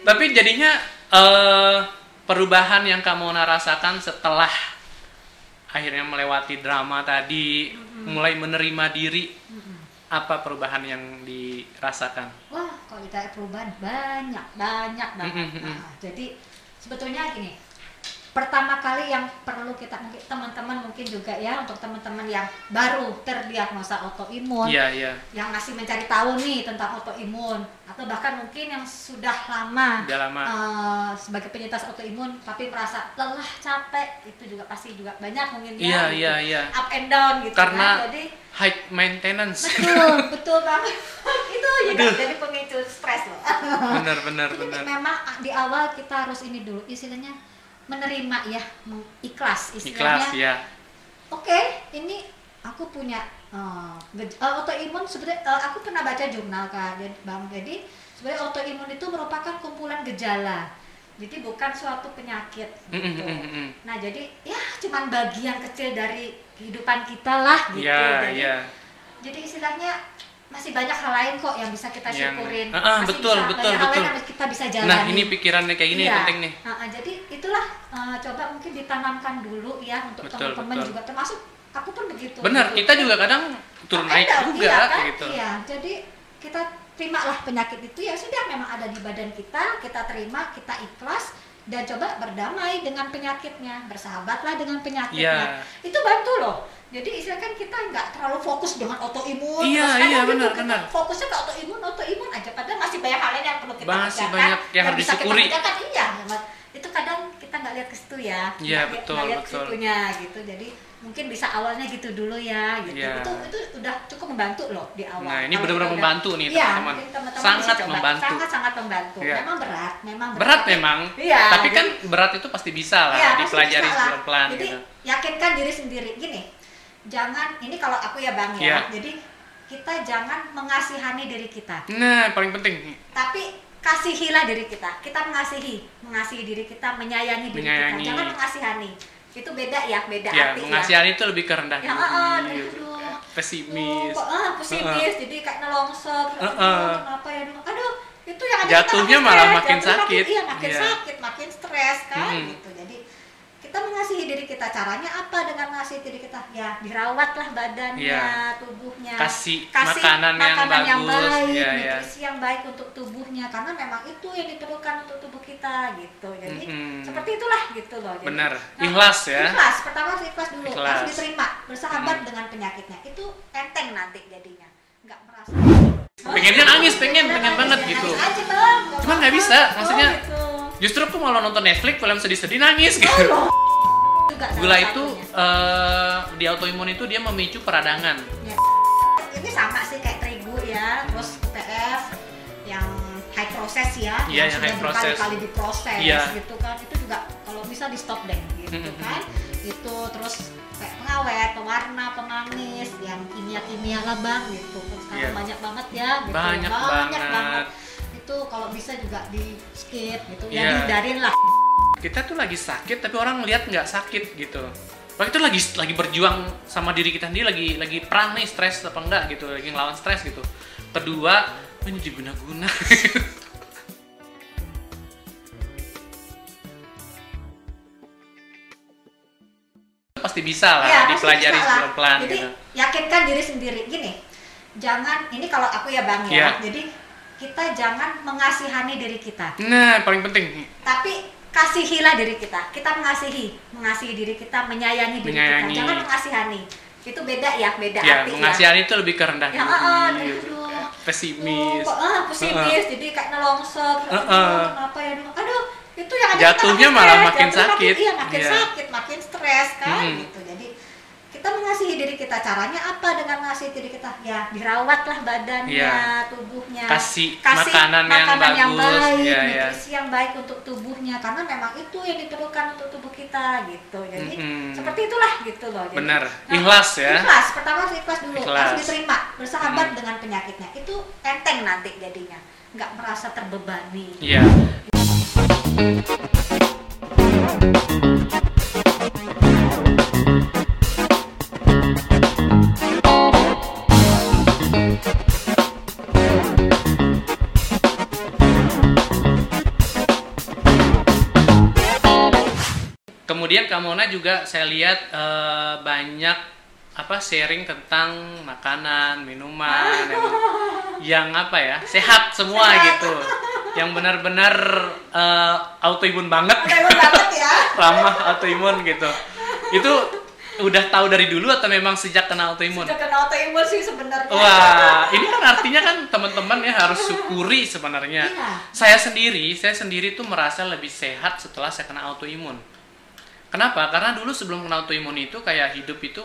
B: Tapi jadinya eh, perubahan yang kamu rasakan setelah akhirnya melewati drama tadi mulai menerima diri apa perubahan yang dirasakan
A: Wah, kalau kita perubahan banyak banyak banget
B: Mm.
A: Nah, jadi sebetulnya gini pertama kali yang perlu kita mungkin teman-teman mungkin juga ya untuk teman-teman yang baru terdiagnosa autoimun
B: Iya, iya.
A: yang masih mencari tahu nih tentang autoimun atau bahkan mungkin yang sudah lama
B: Udah lama.
A: eh, sebagai penyintas autoimun tapi merasa lelah capek itu juga pasti juga banyak mungkin ya
B: Iya,
A: gitu.
B: iya, iya.
A: up and down gitu
B: Karena
A: kan jadi
B: high maintenance.
A: betul *laughs* betul banget *laughs* itu juga
B: Aduh.
A: jadi pemicu stres loh *laughs*
B: bener, bener,
A: jadi
B: bener.
A: memang di awal kita harus ini dulu istilahnya menerima ya ikhlas
B: Ikhlas,
A: istilahnya
B: ya.
A: oke ini aku punya eh, autoimun sebenarnya eh, aku pernah baca jurnal kak jadi bang jadi sebenarnya autoimun itu merupakan kumpulan gejala jadi bukan suatu penyakit
B: Mm, mm,
A: gitu.
B: mm, mm, mm.
A: nah jadi ya cuman bagian kecil dari kehidupan kita lah gitu
B: Iya,
A: jadi,
B: iya.
A: jadi istilahnya masih banyak hal lain kok yang bisa kita
B: Yang-
A: syukurin
B: Ah, ah,
A: masih
B: betul,
A: bisa,
B: betul,
A: banyak hal lain
B: betul.
A: yang kita bisa jalani
B: Nah, ini pikirannya kayak gini
A: Iya.
B: penting nih.
A: Nah, ah, jadi itulah eh, coba mungkin ditanamkan dulu ya untuk
B: Betul,
A: teman-teman
B: betul.
A: juga termasuk aku pun begitu.
B: Bener,
A: Gitu.
B: kita juga kadang turun naik juga
A: iya, kan?
B: gitu.
A: Iya, jadi kita terimalah penyakit itu ya sudah memang ada di badan kita, kita terima, kita ikhlas dan coba berdamai dengan penyakitnya, bersahabatlah dengan penyakitnya.
B: Iya.
A: Itu bantu loh. Jadi istilah kan kita nggak terlalu fokus dengan autoimun.
B: Iya, iya,
A: gitu,
B: benar, benar.
A: Fokusnya ke autoimun, autoimun aja. Padahal masih banyak hal lain yang perlu kita
B: Masih
A: kerjakan,
B: banyak yang harus
A: bisa kita
B: disyukuri.
A: kerjakan. Iya, memang. itu kadang kita nggak lihat ke situ ya.
B: Iya, betul,
A: nggak lihat
B: betul.
A: situnya gitu. Jadi mungkin bisa awalnya gitu dulu ya gitu.
B: Iya.
A: Itu itu udah cukup membantu loh di awal.
B: Nah, ini benar-benar membantu nih,
A: Iya,
B: teman-teman.
A: teman-teman
B: Sangat membantu.
A: Sangat-sangat membantu.
B: Iya.
A: Memang berat, memang berat.
B: Berat memang.
A: Iya.
B: Tapi kan berat itu pasti bisa lah
A: pasti
B: dipelajari pelan-pelan
A: Jadi
B: gitu.
A: yakinkan diri sendiri. Gini, jangan ini kalau aku ya bang ya.
B: Iya.
A: Jadi kita jangan mengasihani diri kita,
B: Nah, paling penting
A: tapi kasihilah diri kita. Kita mengasihi, mengasihi diri kita, menyayangi diri
B: Menyayangi.
A: kita. Jangan mengasihani. Itu beda ya, beda
B: ya
A: arti
B: mengasihan itu lebih ke rendah
A: Ya,
B: diri, gitu.
A: aduh.
B: pesimis.
A: Oh, ah, pesimis, jadi kayak nelongsor.
B: Uh-uh.
A: Aduh, kenapa ya? Aduh, itu yang ada
B: Jatuhnya malah
A: stres,
B: makin
A: jatuhnya
B: sakit.
A: Makin, iya, makin
B: Iya.
A: sakit, makin stres kan
B: Mm-mm.
A: gitu. Jadi kita mengasihi diri kita. Caranya apa dengan mengasihi diri kita? Ya, dirawatlah badannya,
B: Iya.
A: tubuhnya.
B: Kasih makanan yang bagus,
A: baik,
B: iya.
A: nutrisi yang baik untuk tubuhnya karena memang itu yang diperlukan untuk tubuh kita gitu. Jadi
B: Mm-mm.
A: seperti itulah gitu loh. Jadi,
B: Benar.
A: nah,
B: Ikhlas ya.
A: Ikhlas, pertama harus ikhlas dulu,
B: Ikhlas.
A: harus diterima, bersahabat
B: Hmm.
A: dengan penyakitnya. Itu enteng nanti jadinya, nggak merasa.
B: Pengennya nangis, pengen, pengen banget
A: ya,
B: gitu. Cuman nggak bisa, maksudnya
A: Oh, gitu.
B: Justru aku malah nonton Netflix film sedih-sedih nangis gitu. Gula itu eh, di autoimun itu dia memicu peradangan.
A: Ya. Ini sama sih kayak terigu ya, terus PF yang high process ya,
B: Iya, yang
A: sudah
B: high process.
A: berkali-kali diproses
B: Iya.
A: gitu kan, itu juga kalau bisa di stop deh gitu kan, itu terus pengawet, pewarna, pemanis, yang kimia-kimia lah bang gitu, sekarang
B: Iya.
A: banyak banget ya, gitu.
B: Banyak banget.
A: itu kalau bisa juga di skip gitu,
B: Iya.
A: ya dihindarin lah.
B: Kita tuh lagi sakit tapi orang lihat nggak sakit gitu. Waktu itu lagi lagi berjuang sama diri kita sendiri lagi lagi perang nih stres apa enggak gitu lagi ngelawan stres gitu. Kedua "Oh, ini diguna-guna. *laughs* pasti bisa lah
A: Iya, pasti
B: dipelajari pelan-pelan
A: Jadi
B: gitu.
A: yakinkan diri sendiri. Gini, jangan ini kalau aku ya bang ya.
B: Iya.
A: Jadi kita jangan mengasihani diri kita,
B: Nah, paling penting
A: tapi kasihilah diri kita. Kita mengasihi, mengasihi diri kita, menyayangi diri
B: Menyayangi.
A: kita. Jangan mengasihani. Itu beda ya, beda
B: ya
A: arti
B: mengasihan itu lebih ke rendah
A: ya. Ya,
B: diri, gitu.
A: aduh. Oh,
B: pesimis.
A: ah, pesimis, jadi kayak nelongsor. Aduh,
B: Uh-uh.
A: kenapa ya? Aduh, itu yang ada
B: Jatuhnya
A: kita
B: malah
A: stres,
B: makin
A: jatuhnya
B: sakit.
A: Makin, iya, makin
B: Iya.
A: sakit, makin stres kan
B: Mm-mm.
A: gitu. Jadi kita mengasihi diri kita. Caranya apa dengan mengasihi diri kita? Ya, dirawatlah badannya,
B: Iya.
A: tubuhnya.
B: Kasih makanan yang bagus,
A: baik,
B: iya, iya.
A: nutrisi yang baik untuk tubuhnya karena memang itu yang diperlukan untuk tubuh kita gitu. Jadi
B: Mm-mm.
A: seperti itulah gitu loh. Jadi,
B: Benar.
A: nah,
B: Ikhlas ya.
A: Ikhlas, pertama harus ikhlas dulu,
B: Ikhlas.
A: harus diterima, bersahabat
B: Hmm.
A: dengan penyakitnya. Itu enteng nanti jadinya, nggak merasa terbebani.
B: Iya. Kemudian Kamona juga saya lihat eh, banyak apa sharing tentang makanan, minuman *laughs* yang, yang apa ya sehat semua
A: Sehat.
B: gitu yang benar-benar eh, autoimun banget
A: Autoimun banget ya. *laughs*
B: ramah autoimun gitu itu udah tahu dari dulu atau memang sejak kena autoimun
A: Sudah kena autoimun sih sebenarnya.
B: Wah, ini kan artinya kan teman-teman ya harus syukuri sebenarnya.
A: Iya.
B: Saya sendiri, saya sendiri tuh merasa lebih sehat setelah saya kena autoimun. Kenapa? Karena dulu sebelum kena autoimun itu kayak hidup itu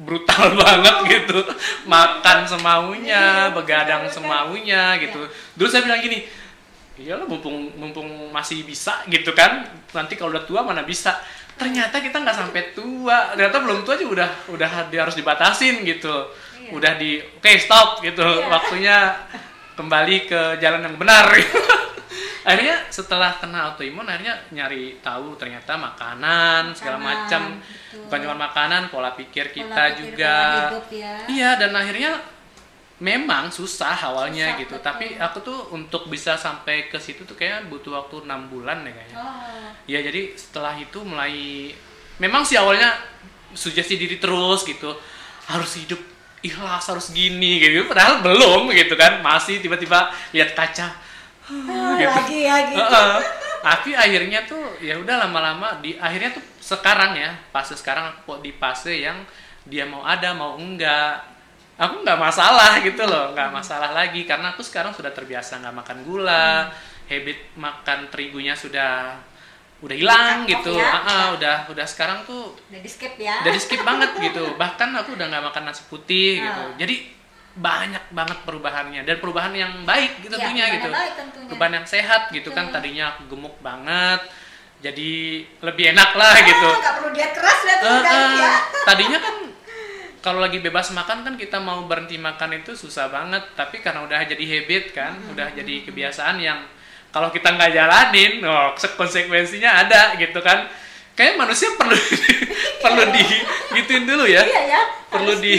B: brutal *laughs* banget gitu. Makan semaunya,
A: Iya,
B: begadang
A: benar-benar.
B: semaunya gitu. Dulu saya bilang gini, iyalah mumpung mumpung masih bisa gitu kan. Nanti kalau udah tua mana bisa. Ternyata kita nggak sampai tua. Ternyata belum tua aja udah udah di- harus dibatasin gitu.
A: Iya.
B: Udah di oke stop gitu.
A: Iya.
B: Waktunya kembali ke jalan yang benar. *laughs* akhirnya setelah kena autoimun akhirnya nyari tahu ternyata makanan segala macam bukan cuma makanan pola pikir kita
A: Pola pikir,
B: juga
A: pola hidup ya.
B: iya dan akhirnya memang susah awalnya
A: Susah,
B: gitu
A: betul.
B: tapi aku tuh untuk bisa sampai ke situ tuh kayaknya butuh waktu enam bulan ya kayaknya
A: Oh.
B: ya jadi setelah itu mulai memang sih awalnya sugesti diri terus gitu harus hidup ikhlas harus gini gitu padahal belum gitu kan masih tiba-tiba lihat kaca
A: Ah,
B: gitu.
A: Lagi ya gitu.
B: Heeh. tapi akhirnya tuh ya udah lama-lama di akhirnya tuh sekarang ya fase sekarang kok di fase yang dia mau ada mau enggak aku nggak masalah gitu loh nggak masalah lagi karena aku sekarang sudah terbiasa nggak makan gula habit makan terigunya sudah udah hilang gitu
A: ya.
B: Heeh, udah udah sekarang tuh
A: Udah di skip ya.
B: udah di skip banget gitu bahkan aku udah nggak makan nasi putih gitu
A: Ah.
B: jadi banyak banget perubahannya dan perubahan yang baik gitu
A: Iya,
B: tentunya gitu
A: baik tentunya.
B: perubahan yang sehat gitu kan
A: Betul.
B: tadinya aku gemuk banget jadi lebih enak lah gitu
A: Ah, nggak perlu diet keras ya
B: Eh,
A: udah
B: eh,
A: ya.
B: tadinya kan kalau lagi bebas makan kan kita mau berhenti makan itu susah banget tapi karena udah jadi habit kan
A: Hmm.
B: udah jadi kebiasaan yang kalau kita nggak jalanin oh, konsekuensinya ada gitu kan kayak manusia perlu *laughs* perlu di gituin dulu ya
A: Iya ya.
B: Perlu di-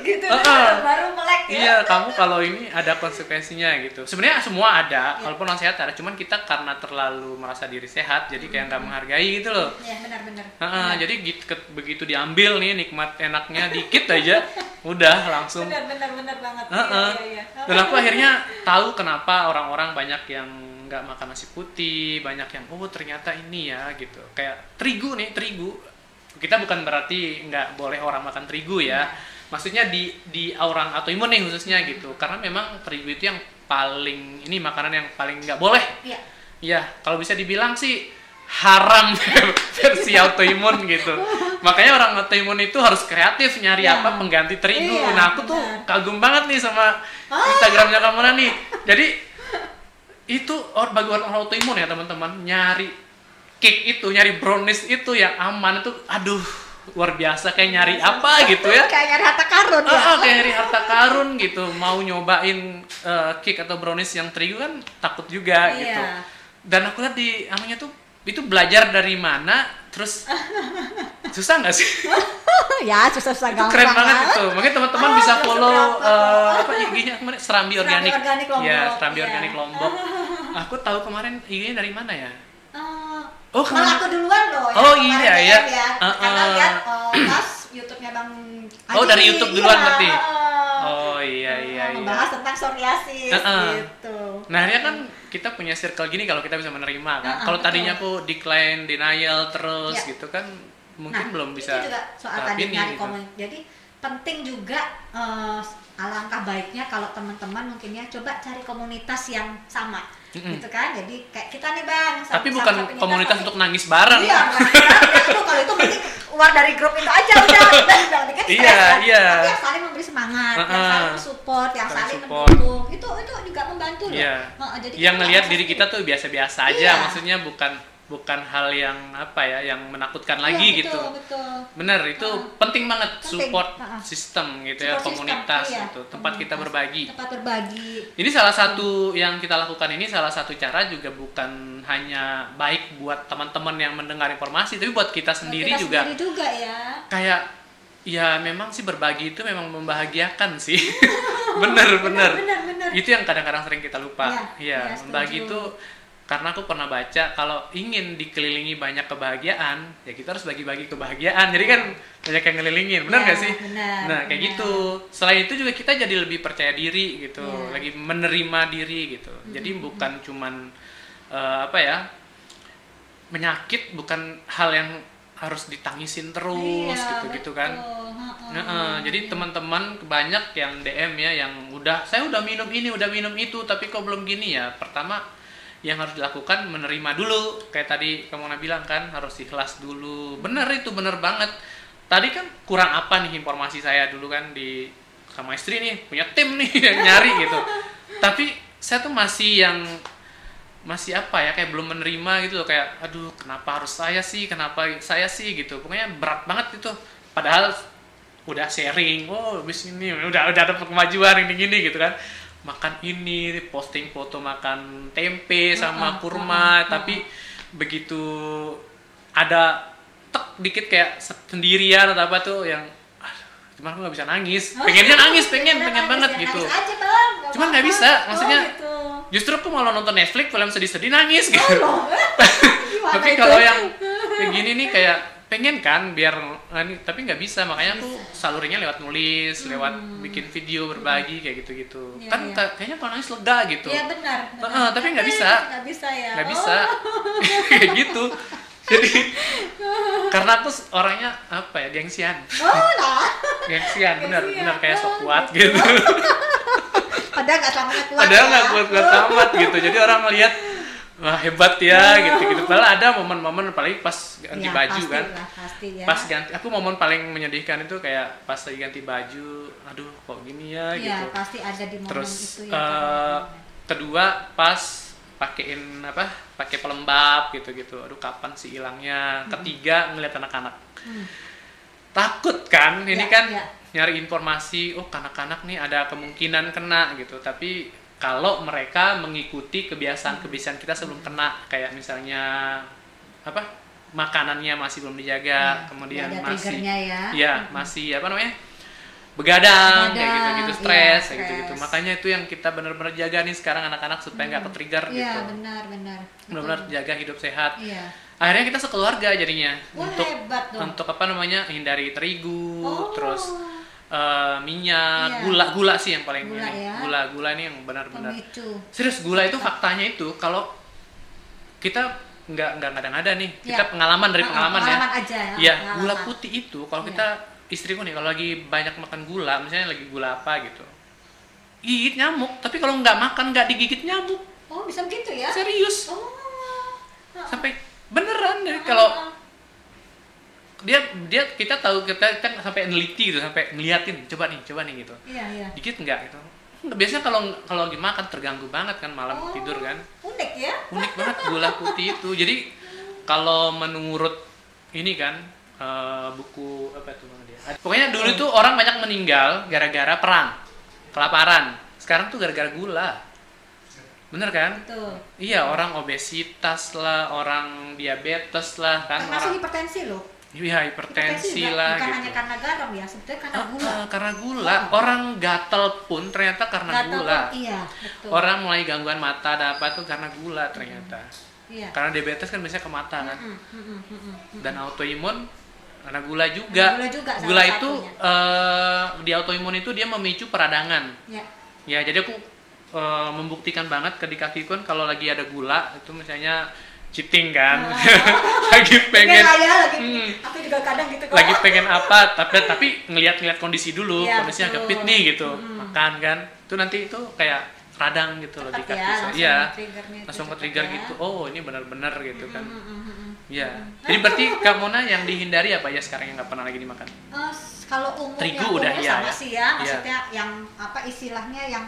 A: gitu
B: Ah, ah.
A: baru melek ya.
B: Iya, kamu kalau ini ada konsekuensinya gitu. Sebenarnya semua ada,
A: Iya.
B: walaupun orang sehat ada. Cuman kita karena terlalu merasa diri sehat, jadi kayak nggak menghargai gitu loh.
A: Iya benar-benar.
B: Heeh, jadi gitu, ke- begitu diambil nih nikmat enaknya dikit aja, *laughs* udah langsung.
A: Benar-benar benar banget. Iya,
B: Heeh.
A: iya, iya.
B: Dan aku akhirnya tahu kenapa orang-orang banyak yang nggak makan nasi putih, banyak yang oh ternyata ini ya gitu. Kayak terigu nih, terigu. Kita bukan berarti nggak boleh orang makan terigu ya. Maksudnya di di orang autoimun nih khususnya gitu. Karena memang terigu itu yang paling ini makanan yang paling nggak boleh.
A: Iya.
B: Iya, kalau bisa dibilang sih haram *laughs* versi autoimun gitu. Makanya orang autoimun itu harus kreatif nyari
A: Iya.
B: apa pengganti terigu.
A: Iya,
B: nah, aku tuh kagum banget nih sama
A: Ah.
B: Instagramnya kamu nih. Jadi itu or- bagi orang autoimun ya teman-teman nyari cake itu, nyari brownies itu yang aman itu, aduh luar biasa kayak nyari apa gitu ya.
A: Kayak nyari harta karun ya.
B: Ah, kayak nyari harta karun gitu. Mau nyobain eh, cake atau brownies yang terigu kan takut juga
A: Iya.
B: gitu. Dan aku lihat di anunya tuh itu belajar dari mana, terus *laughs* susah nggak sih? *laughs*
A: ya susah-susah
B: itu
A: gampang.
B: keren banget
A: ya.
B: itu. Mungkin teman-teman
A: Ah,
B: bisa follow
A: kok.
B: apa IG-nya kemarin Serambi
A: Serambi
B: Organik.
A: Organik Lombok,
B: Iya, Serambi
A: iya.
B: Organik Lombok. Aku tahu kemarin IG-nya dari mana ya?
A: Eh,
B: Oh,
A: ke
B: mana?
A: aku duluan loh.
B: Oh,
A: kemarin
B: iya, iya.
A: ya.
B: Ah,
A: Karena
B: ah.
A: lihat eh, pas YouTube-nya Bang
B: Oh, dari. YouTube duluan
A: Iya,
B: berarti?
A: eh,
B: Oh iya.
A: Membahas tentang psoriasis
B: Ah, ah.
A: gitu.
B: Nah, akhirnya kan kita punya circle gini kalau kita bisa menerima kan.
A: Ah, ah,
B: kalau tadinya aku decline, denial terus
A: Iya.
B: gitu kan mungkin
A: Nah,
B: belum bisa
A: itu juga soal tadi
B: ini
A: nyari
B: gitu.
A: komen. Jadi penting juga eh, alangkah baiknya kalau teman-teman mungkin ya coba cari komunitas yang sama.
B: Mm-mm.
A: Gitu kan. Jadi kayak kita nih Bang,
B: Tapi
A: sama-
B: bukan
A: penyintas
B: komunitas
A: COVID.
B: untuk nangis bareng.
A: Iya, ya, itu kalau itu mending keluar dari grup itu aja udah, udah, udah,
B: Iya,
A: kan.
B: iya.
A: Tapi yang saling memberi semangat, yang
B: Heeh.
A: saling support, yang
B: Saling
A: saling
B: support.
A: mendukung, itu itu juga membantu loh.
B: Iya.
A: Heeh, jadi
B: yang ngelihat diri kita tuh biasa-biasa aja,
A: Iya.
B: maksudnya bukan bukan hal yang apa ya, yang menakutkan
A: Iya,
B: lagi
A: betul,
B: gitu.
A: Betul.
B: Bener, itu
A: Heeh.
B: penting banget
A: Penting,
B: support
A: heeh.
B: sistem gitu ya,
A: Support system,
B: komunitas
A: iya,
B: gitu, tempat kita
A: komunitas.
B: berbagi.
A: Tempat berbagi.
B: Ini salah satu yang kita lakukan ini salah satu cara juga bukan hanya baik buat teman-teman yang mendengar informasi, tapi buat kita sendiri
A: Kita
B: juga
A: sendiri juga ya.
B: kayak ya memang sih berbagi itu memang membahagiakan sih. *laughs* bener bener.
A: Benar, benar.
B: Itu yang kadang-kadang sering kita lupa.
A: Iya,
B: Iya,
A: iya,
B: membagi itu karena aku pernah baca kalau ingin dikelilingi banyak kebahagiaan ya kita harus bagi-bagi kebahagiaan jadi kan banyak yang ngelilingin benar
A: Ya,
B: nggak sih
A: benar,
B: nah kayak
A: benar.
B: gitu selain itu juga kita jadi lebih percaya diri gitu
A: Ya.
B: lagi menerima diri gitu jadi bukan cuman eh, apa ya menyakit bukan hal yang harus ditangisin terus
A: Iya,
B: gitu-gitu kan
A: betul. Ha-ha.
B: Nah, eh, jadi teman-teman banyak yang DM ya yang udah saya udah minum ini, udah minum itu, tapi kok belum gini ya. Pertama yang harus dilakukan menerima dulu. Kayak tadi kamu bilang kan harus ikhlas dulu. Bener itu bener banget. Tadi kan kurang apa nih informasi saya dulu kan di sama istri nih punya tim nih *laughs* yang nyari gitu. Tapi saya tuh masih yang masih apa ya kayak belum menerima gitu loh kayak aduh kenapa harus saya sih kenapa saya sih gitu pokoknya berat banget itu padahal udah sharing oh bis ini udah udah dapat kemajuan ini gini gitu kan makan ini posting foto makan tempe sama
A: Heeh,
B: kurma
A: heeh,
B: tapi begitu ada tek dikit kayak sendirian atau apa tuh yang "Ah, cuman aku nggak bisa nangis. *laughs* Pengennya nangis pengen pengen
A: nangis
B: banget
A: ya,
B: gitu.
A: nangis aja bang. Nggak
B: Cuman nggak bisa, maksudnya-
A: oh, gitu.
B: justru aku malah nonton Netflix film sedih-sedih nangis gitu
A: Oh, *laughs* loh. Gimana
B: tapi kalau yang kayak gini nih kayak pengen kan biar ini- tapi nggak bisa makanya aku salurinya lewat nulis lewat bikin video berbagi kayak gitu-gitu
A: Hmm. Iya,
B: kan
A: iya.
B: ka- kayaknya kalau nangis lega gitu
A: Iya benar. benar.
B: Heeh, tapi nggak bisa.
A: Nggak bisa ya.
B: nggak
A: Oh.
B: bisa *laughs* kayak gitu jadi karena aku orangnya apa ya gengsian
A: Oh, lah. *laughs*
B: gengsian
A: Gengsian.
B: bener kayak sok
A: Oh,
B: kuat
A: gitu. *laughs*
B: gitu
A: Padahal nggak kuat.
B: padahal
A: ya.
B: nggak kuat kuat amat gitu jadi orang melihat wah hebat ya gitu gitu padahal ada momen-momen apalagi pas ganti
A: Iya,
B: baju
A: pasti
B: kan
A: lah, pasti ya.
B: pas ganti aku momen paling menyedihkan itu kayak pas lagi ganti baju aduh kok gini ya
A: Iya,
B: gitu
A: pasti ada di momen
B: terus
A: itu ya. kan.
B: kedua pas pakein apa pakai pelembab gitu gitu aduh kapan sih hilangnya ketiga ngeliat anak-anak
A: Hmm.
B: takut kan ini
A: Ya,
B: kan
A: ya.
B: nyari informasi oh anak-anak nih ada kemungkinan kena gitu tapi kalau mereka mengikuti kebiasaan-kebiasaan kita sebelum kena kayak misalnya apa makanannya masih belum dijaga
A: Ya,
B: kemudian masih
A: ya.
B: ya masih apa namanya begadang, kayak
A: Begadang,
B: gitu-gitu
A: iya,
B: stres kayak gitu-gitu makanya itu yang kita benar-benar jaga nih sekarang anak-anak supaya nggak ke-trigger
A: Iya,
B: gitu
A: benar, benar.
B: benar-benar jaga hidup sehat
A: Iya.
B: akhirnya kita sekeluarga jadinya
A: Wah,
B: untuk
A: hebat dong.
B: untuk apa namanya hindari terigu
A: Oh.
B: terus eh, minyak
A: Iya.
B: gula gula sih yang paling
A: Gula
B: ini
A: ya.
B: gula gula ini yang benar-benar serius gula itu faktanya itu kalau kita nggak nggak ngada-ngada nih kita
A: Iya.
B: pengalaman dari
A: Ah,
B: pengalaman,
A: pengalaman
B: ya
A: aja ya,
B: Iya,
A: pengalaman.
B: gula putih itu kalau
A: Iya.
B: kita istriku nih kalau lagi banyak makan gula misalnya lagi gula apa gitu gigit nyamuk tapi kalau nggak makan nggak digigit nyamuk
A: Oh, bisa begitu ya?
B: serius
A: Oh.
B: sampai beneran
A: Ah,
B: jadi kalau dia dia kita tahu kita kan sampai neliti gitu sampai ngeliatin coba nih coba nih gitu.
A: Iya, iya.
B: dikit nggak gitu? Biasanya kalau kalau lagi makan terganggu banget kan malam
A: Oh,
B: tidur kan.
A: Unik ya?
B: unik banget gula putih itu. Jadi kalau menurut ini kan eh, buku apa tuh nama dia? Pokoknya dulu itu orang banyak meninggal gara-gara perang kelaparan. Sekarang tuh gara-gara gula. Bener kan?
A: Betul.
B: iya orang obesitas lah orang diabetes lah kan
A: Termasuk
B: orang
A: hipertensi loh.
B: Iya hipertensi
A: juga
B: lah
A: bukan
B: gitu
A: hanya karena garam ya, sebetulnya karena
B: Ah,
A: gula.
B: ah, karena gula
A: Oh.
B: orang gatel pun ternyata karena
A: Nggak tahu,
B: gula
A: Iya, betul.
B: orang mulai gangguan mata ada apa tuh karena gula ternyata
A: Iya.
B: karena diabetes kan biasanya ke mata kan
A: Mm, mm, mm, mm, mm.
B: dan autoimun karena gula juga
A: Gula juga salah
B: Gula itu
A: satunya.
B: eh, di autoimun itu dia memicu peradangan
A: Ya.
B: ya jadi aku eh, membuktikan banget ke di kakiku kan kalau lagi ada gula itu misalnya cheating kan *laughs* lagi pengen
A: ya, lagi.
B: Hmm.
A: Aku juga kadang gitu kok.
B: lagi pengen apa tapi tapi ngeliat-ngeliat kondisi dulu
A: Iya,
B: kondisinya agak fit nih gitu
A: Mm.
B: makan kan itu nanti itu kayak radang gitu loh di kaki
A: ya,
B: saya
A: langsung
B: iya langsung ke trigger
A: ya.
B: gitu oh ini benar-benar gitu kan
A: Mm, mm, mm, mm.
B: Iya. Jadi berarti Kak Mona yang dihindari apa ya sekarang yang nggak pernah lagi dimakan?
A: Eh, kalau umumnya
B: Terigu udah iya
A: sama
B: ya?
A: sih ya,
B: Iya.
A: maksudnya yang apa istilahnya yang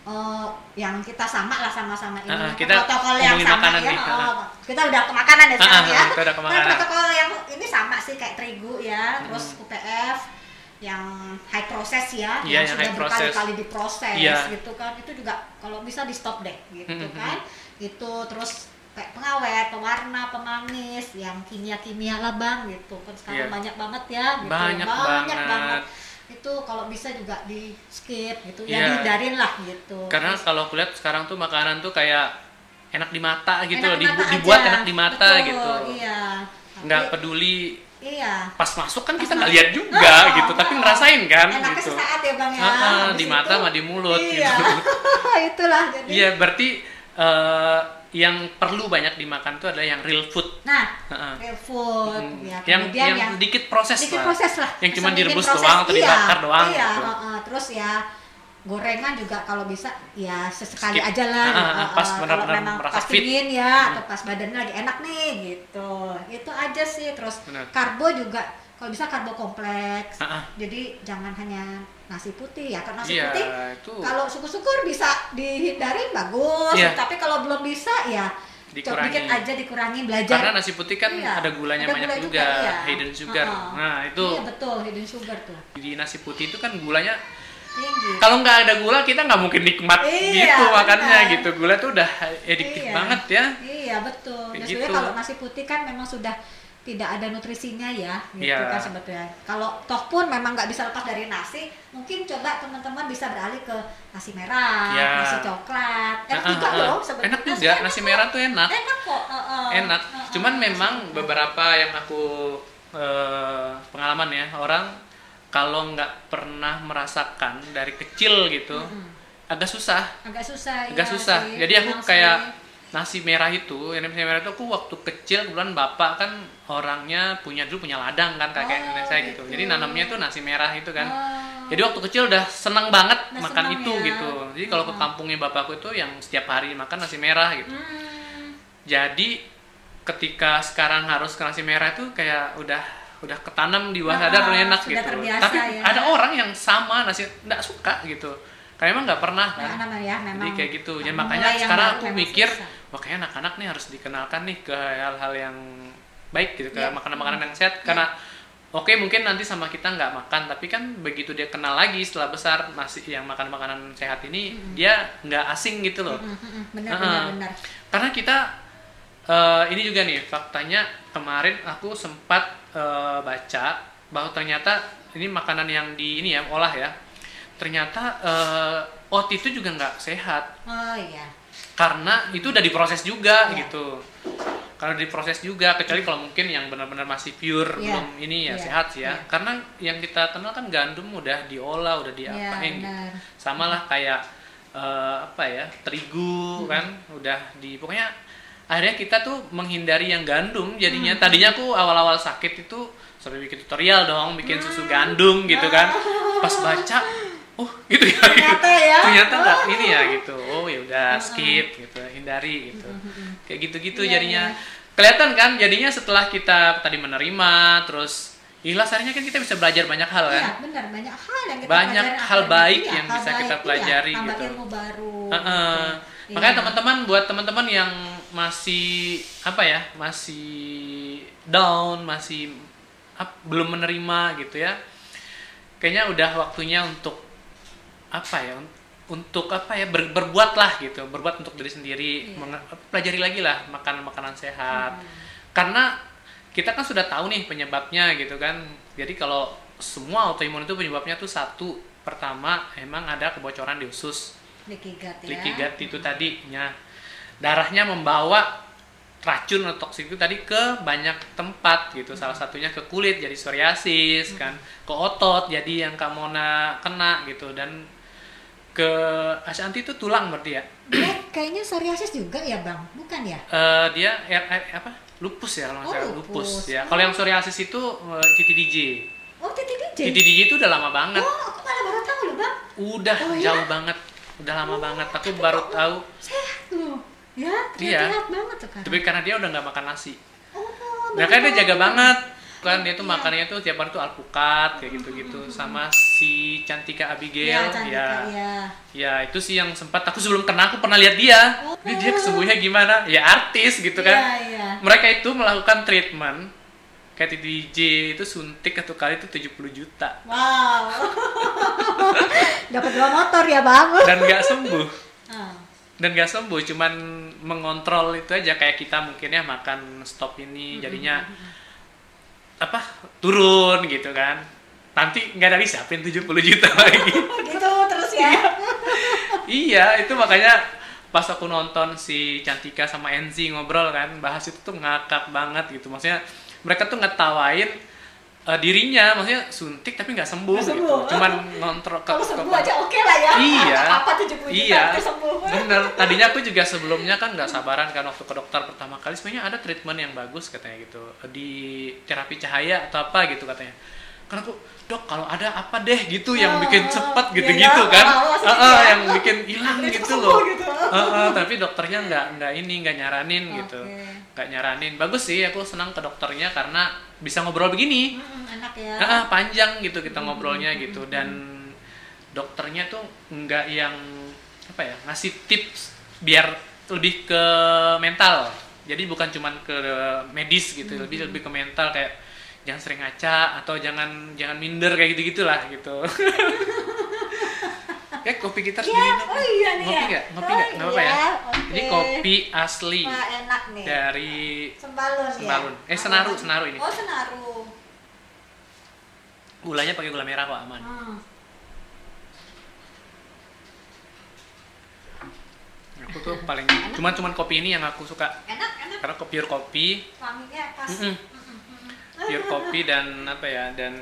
A: eh, yang kita sama lah sama-sama ini. Apa
B: kita
A: protokol yang sama ya.
B: nih,
A: oh, kita udah ke makanan ya sekarang
B: ah,
A: ya.
B: kita udah ke
A: Nah,
B: makanan.
A: protokol yang ini sama sih kayak terigu ya terus UPF yang high process ya
B: Iya, yang
A: yang sudah berkali-kali diproses
B: Iya.
A: gitu kan. Itu juga kalau bisa di stop deh gitu kan. Itu terus kayak pengawet, pewarna, pemanis, yang kimia-kimia lah bang gitu. Kan sekarang
B: Iya.
A: banyak banget ya gitu.
B: Banyak banget.
A: Itu kalau bisa juga di skip gitu
B: Iya.
A: ya dihindarin lah gitu
B: Karena
A: Terus-
B: kalau aku lihat sekarang tuh makanan tuh kayak enak di mata gitu
A: Enak
B: loh
A: di
B: dibu-
A: mata
B: dibuat
A: aja.
B: enak di mata
A: Betul,
B: gitu
A: Iya.
B: nggak
A: Tapi-
B: peduli
A: Iya.
B: pas masuk kan
A: Pas
B: kita nggak lihat juga
A: Oh,
B: gitu tapi
A: oh.
B: ngerasain kan
A: Enaknya
B: gitu
A: sesaat ya bang ya.
B: Ah, ah, di mata sama di mulut
A: iya.
B: gitu *laughs*
A: Itulah jadi.
B: iya berarti eh, yang perlu banyak dimakan itu adalah yang real food
A: Nah,
B: Heeh.
A: real food,
B: Hmm.
A: ya,
B: yang yang,
A: yang
B: dikit proses
A: dikit
B: lah
A: proses lah.
B: yang cuma direbus
A: proses,
B: doang atau
A: iya,
B: dibakar doang
A: Iya,
B: gitu
A: heeh. terus ya gorengan juga kalau bisa ya sesekali
B: Skip.
A: aja lah.
B: Ah, ah,
A: heeh.
B: pas
A: Kalau
B: benar-benar
A: memang
B: merasa
A: pas
B: fit.
A: pingin ya,
B: Hmm.
A: atau pas badannya lagi enak nih gitu. Itu aja sih. Terus
B: Benar.
A: karbo juga kalau bisa karbo kompleks.
B: Ah.
A: Jadi jangan hanya nasi putih ya. Karena nasi
B: iya
A: putih
B: itu
A: kalau syukur-syukur bisa dihindarin bagus.
B: Iya.
A: Tapi kalau belum bisa ya coba
B: dikurangi
A: dikit aja dikurangi belajar
B: karena nasi putih kan
A: Iya,
B: ada gulanya
A: ada
B: banyak
A: gula
B: juga,
A: juga, iya.
B: hidden sugar
A: Heeh.
B: nah itu
A: Iya betul hidden sugar tuh
B: di nasi putih itu kan gulanya
A: tinggi.
B: kalau nggak ada gula kita nggak mungkin nikmat
A: Iya,
B: gitu makannya
A: benar.
B: gitu gula tuh udah addictive
A: Iya.
B: banget ya
A: Iya betul.
B: Kayak gitu.
A: kalau nasi putih kan memang sudah tidak ada nutrisinya ya, gitu
B: Iya.
A: kan sebetulnya. Kalau toh pun memang nggak bisa lepas dari nasi, mungkin coba teman-teman bisa beralih ke nasi merah,
B: Iya.
A: nasi coklat. Enak
B: Ah,
A: juga
B: ah, ah.
A: loh sebetulnya.
B: enak juga nasi
A: kok.
B: merah tuh enak
A: Enak kok. heeh.
B: enak
A: Heeh,
B: cuman
A: nasi
B: memang
A: merah.
B: beberapa yang aku eh, pengalaman ya orang kalau nggak pernah merasakan dari kecil gitu
A: Mm-mm.
B: agak susah
A: agak susah.
B: agak
A: iya
B: susah
A: sih,
B: jadi aku kayak
A: sih.
B: Nasi merah itu yang nasi merah itu aku waktu kecil kebetulan bapak kan orangnya punya dulu punya ladang kan kakek
A: Oh,
B: nenek saya gitu
A: gitu.
B: jadi nanamnya tuh nasi merah itu kan
A: Oh.
B: jadi waktu kecil udah senang banget
A: Udah
B: makan
A: senang
B: itu
A: ya.
B: gitu jadi kalau ke
A: Hmm.
B: kampungnya bapakku itu yang setiap hari makan nasi merah gitu
A: Hmm.
B: jadi ketika sekarang harus ke nasi merah itu kayak udah udah ketanam di bawah
A: Ah,
B: sadar udah enak gitu
A: terbiasa
B: tapi
A: ya.
B: ada orang yang sama nasi nggak suka gitu karena emang nggak pernah kan
A: Nah, ya, memang
B: jadi kayak gitu jadi makanya sekarang aku mikir
A: susah.
B: Wah kayaknya anak-anak nih harus dikenalkan nih ke hal-hal yang baik gitu ke
A: Iya.
B: makanan-makanan yang sehat. Karena oke mungkin nanti sama kita nggak makan tapi kan begitu dia kenal lagi setelah besar masih yang makan makanan sehat ini dia nggak asing gitu loh.
A: Mm, mm, benar
B: Heeh.
A: benar benar.
B: Karena kita eh, ini juga nih faktanya kemarin aku sempat eh, baca bahwa ternyata ini makanan yang di ini ya olah ya. Ternyata eh, oat itu juga nggak sehat.
A: Oh iya
B: karena itu udah diproses juga
A: Iya.
B: gitu. Kalau diproses juga kecuali kalau mungkin yang benar-benar masih pure
A: Iya.
B: belum ini ya
A: Iya.
B: sehat ya.
A: Iya.
B: karena yang kita kenal kan gandum udah diolah udah
A: iya
B: diapain gitu.
A: benar.
B: Sama lah kayak eh, apa ya terigu kan udah di pokoknya akhirnya kita tuh menghindari yang gandum. Jadinya tadinya aku awal-awal sakit itu sampai bikin tutorial dong bikin susu gandum gitu kan. *laughs* Pas baca oh gitu ya
A: Ternyata ya.
B: ternyata nggak ini ya gitu oh ya udah skip gitu hindari gitu kayak gitu-gitu
A: Iya,
B: jadinya
A: iya.
B: kelihatan kan jadinya setelah kita tadi menerima terus ikhlas akhirnya kan kita bisa belajar banyak hal kan
A: Iya, benar banyak hal yang kita
B: Banyak hal baik
A: Iya,
B: yang
A: hal
B: bisa kita
A: baik, iya,
B: pelajari
A: tambah
B: gitu.
A: ilmu baru.
B: Heeh.
A: gitu.
B: Makanya
A: Iya.
B: teman-teman buat teman-teman yang masih apa ya, masih down, masih ap- belum menerima gitu ya. Kayaknya udah waktunya untuk apa ya? un- Untuk apa ya? ber- berbuat lah gitu, berbuat untuk diri sendiri,
A: Iya.
B: Menge- pelajari lagi lah makan makanan sehat.
A: Hmm.
B: Karena kita kan sudah tahu nih penyebabnya gitu kan. Jadi kalau semua autoimun itu penyebabnya tuh satu. Pertama, emang ada kebocoran di usus
A: leaky gut ya.
B: leaky gut itu tadinya darahnya membawa racun atau toksik itu tadi ke banyak tempat gitu salah satunya ke kulit jadi psoriasis kan ke otot jadi yang kamu kena gitu dan ke Ashanti itu tulang berarti ya
A: Dia kayaknya psoriasis juga ya, Bang? Bukan ya?
B: Eh, dia R- R- apa lupus ya kalau nggak
A: Oh,
B: salah
A: lupus.
B: lupus ya kalau yang psoriasis itu eh, titi DJ
A: Oh, titik DJ.
B: titi DJ itu udah lama banget
A: Oh, aku malah baru tahu loh, Bang.
B: udah
A: Oh, iya?
B: jauh banget udah lama banget aku baru tahu
A: Sehat loh. Ya,
B: Iya.
A: terlihat banget sekarang.
B: tapi karena dia udah nggak makan nasi
A: Oh,
B: Nah kan dia jaga banget kan dia tuh
A: Iya.
B: makannya tuh tiap hari tuh alpukat kayak gitu-gitu sama si Cantika Abigail ya
A: ya.
B: ya itu sih yang sempat aku sebelum kena aku pernah lihat dia
A: Oh.
B: Ini dia kesembuhnya gimana ya artis gitu kan
A: Iya, iya.
B: mereka itu melakukan treatment kayak di DJ itu suntik satu kali itu 70 juta
A: Wow. *laughs* Dapat dua motor ya, Bang.
B: dan nggak sembuh
A: Ah.
B: dan nggak sembuh cuman mengontrol itu aja kayak kita mungkin ya makan stop ini jadinya apa turun gitu kan. Nanti nggak ada disiapin 70 juta *laughs* lagi.
A: Gitu terus ya.
B: iya itu makanya pas aku nonton si Cantika sama Enzi ngobrol kan bahas itu tuh ngakak banget gitu. Maksudnya mereka tuh ngetawain eh, dirinya maksudnya suntik tapi nggak sembuh,
A: Nggak
B: gitu
A: sembuh.
B: cuman ngontrol ke,
A: sembuh aja oke lah ya.
B: Iya. *laughs*
A: Apa 70 juta
B: iya
A: sembuh. *laughs*
B: bener tadinya aku juga sebelumnya kan nggak sabaran kan waktu ke dokter pertama kali sebenarnya ada treatment yang bagus katanya gitu di terapi cahaya atau apa gitu katanya karena aku dok kalau ada apa deh? Gitu yang
A: Oh,
B: bikin cepet
A: iya,
B: gitu-gitu
A: iya,
B: kan. Ah, ah,
A: ya.
B: yang bikin hilang gitu loh.
A: gitu.
B: Ah, ah, tapi dokternya nggak nggak ini nggak nyaranin gitu. Nggak nyaranin. Bagus sih aku senang ke dokternya karena bisa ngobrol begini.
A: Mm-mm, enak ya.
B: Ah, ah, panjang gitu kita ngobrolnya gitu. dan dokternya tuh nggak yang apa ya ngasih tips biar lebih ke mental. Jadi bukan cuman ke medis gitu lebih lebih ke mental kayak jangan sering ngaca atau jangan jangan minder kayak gitu gitulah gitu ya kopi kita
A: Iya,
B: diminum.
A: oh iya nih
B: ngopi
A: ya.
B: nggak ngopi
A: Oh
B: nggak nggak apa-apa ya
A: iya, oke.
B: ini kopi asli
A: Wah, enak nih.
B: dari
A: Sembalun,
B: Sembalun.
A: ya.
B: Eh, Senaru, Senaru ini.
A: Oh, Senaru.
B: gulanya pakai gula merah kok aman
A: Hmm.
B: aku tuh paling cuman cuman kopi ini yang aku suka
A: Enak, enak.
B: karena kopi pure kopi
A: Wanginya pas.
B: Mm-mm,
A: mm-mm.
B: Pure kopi dan apa ya dan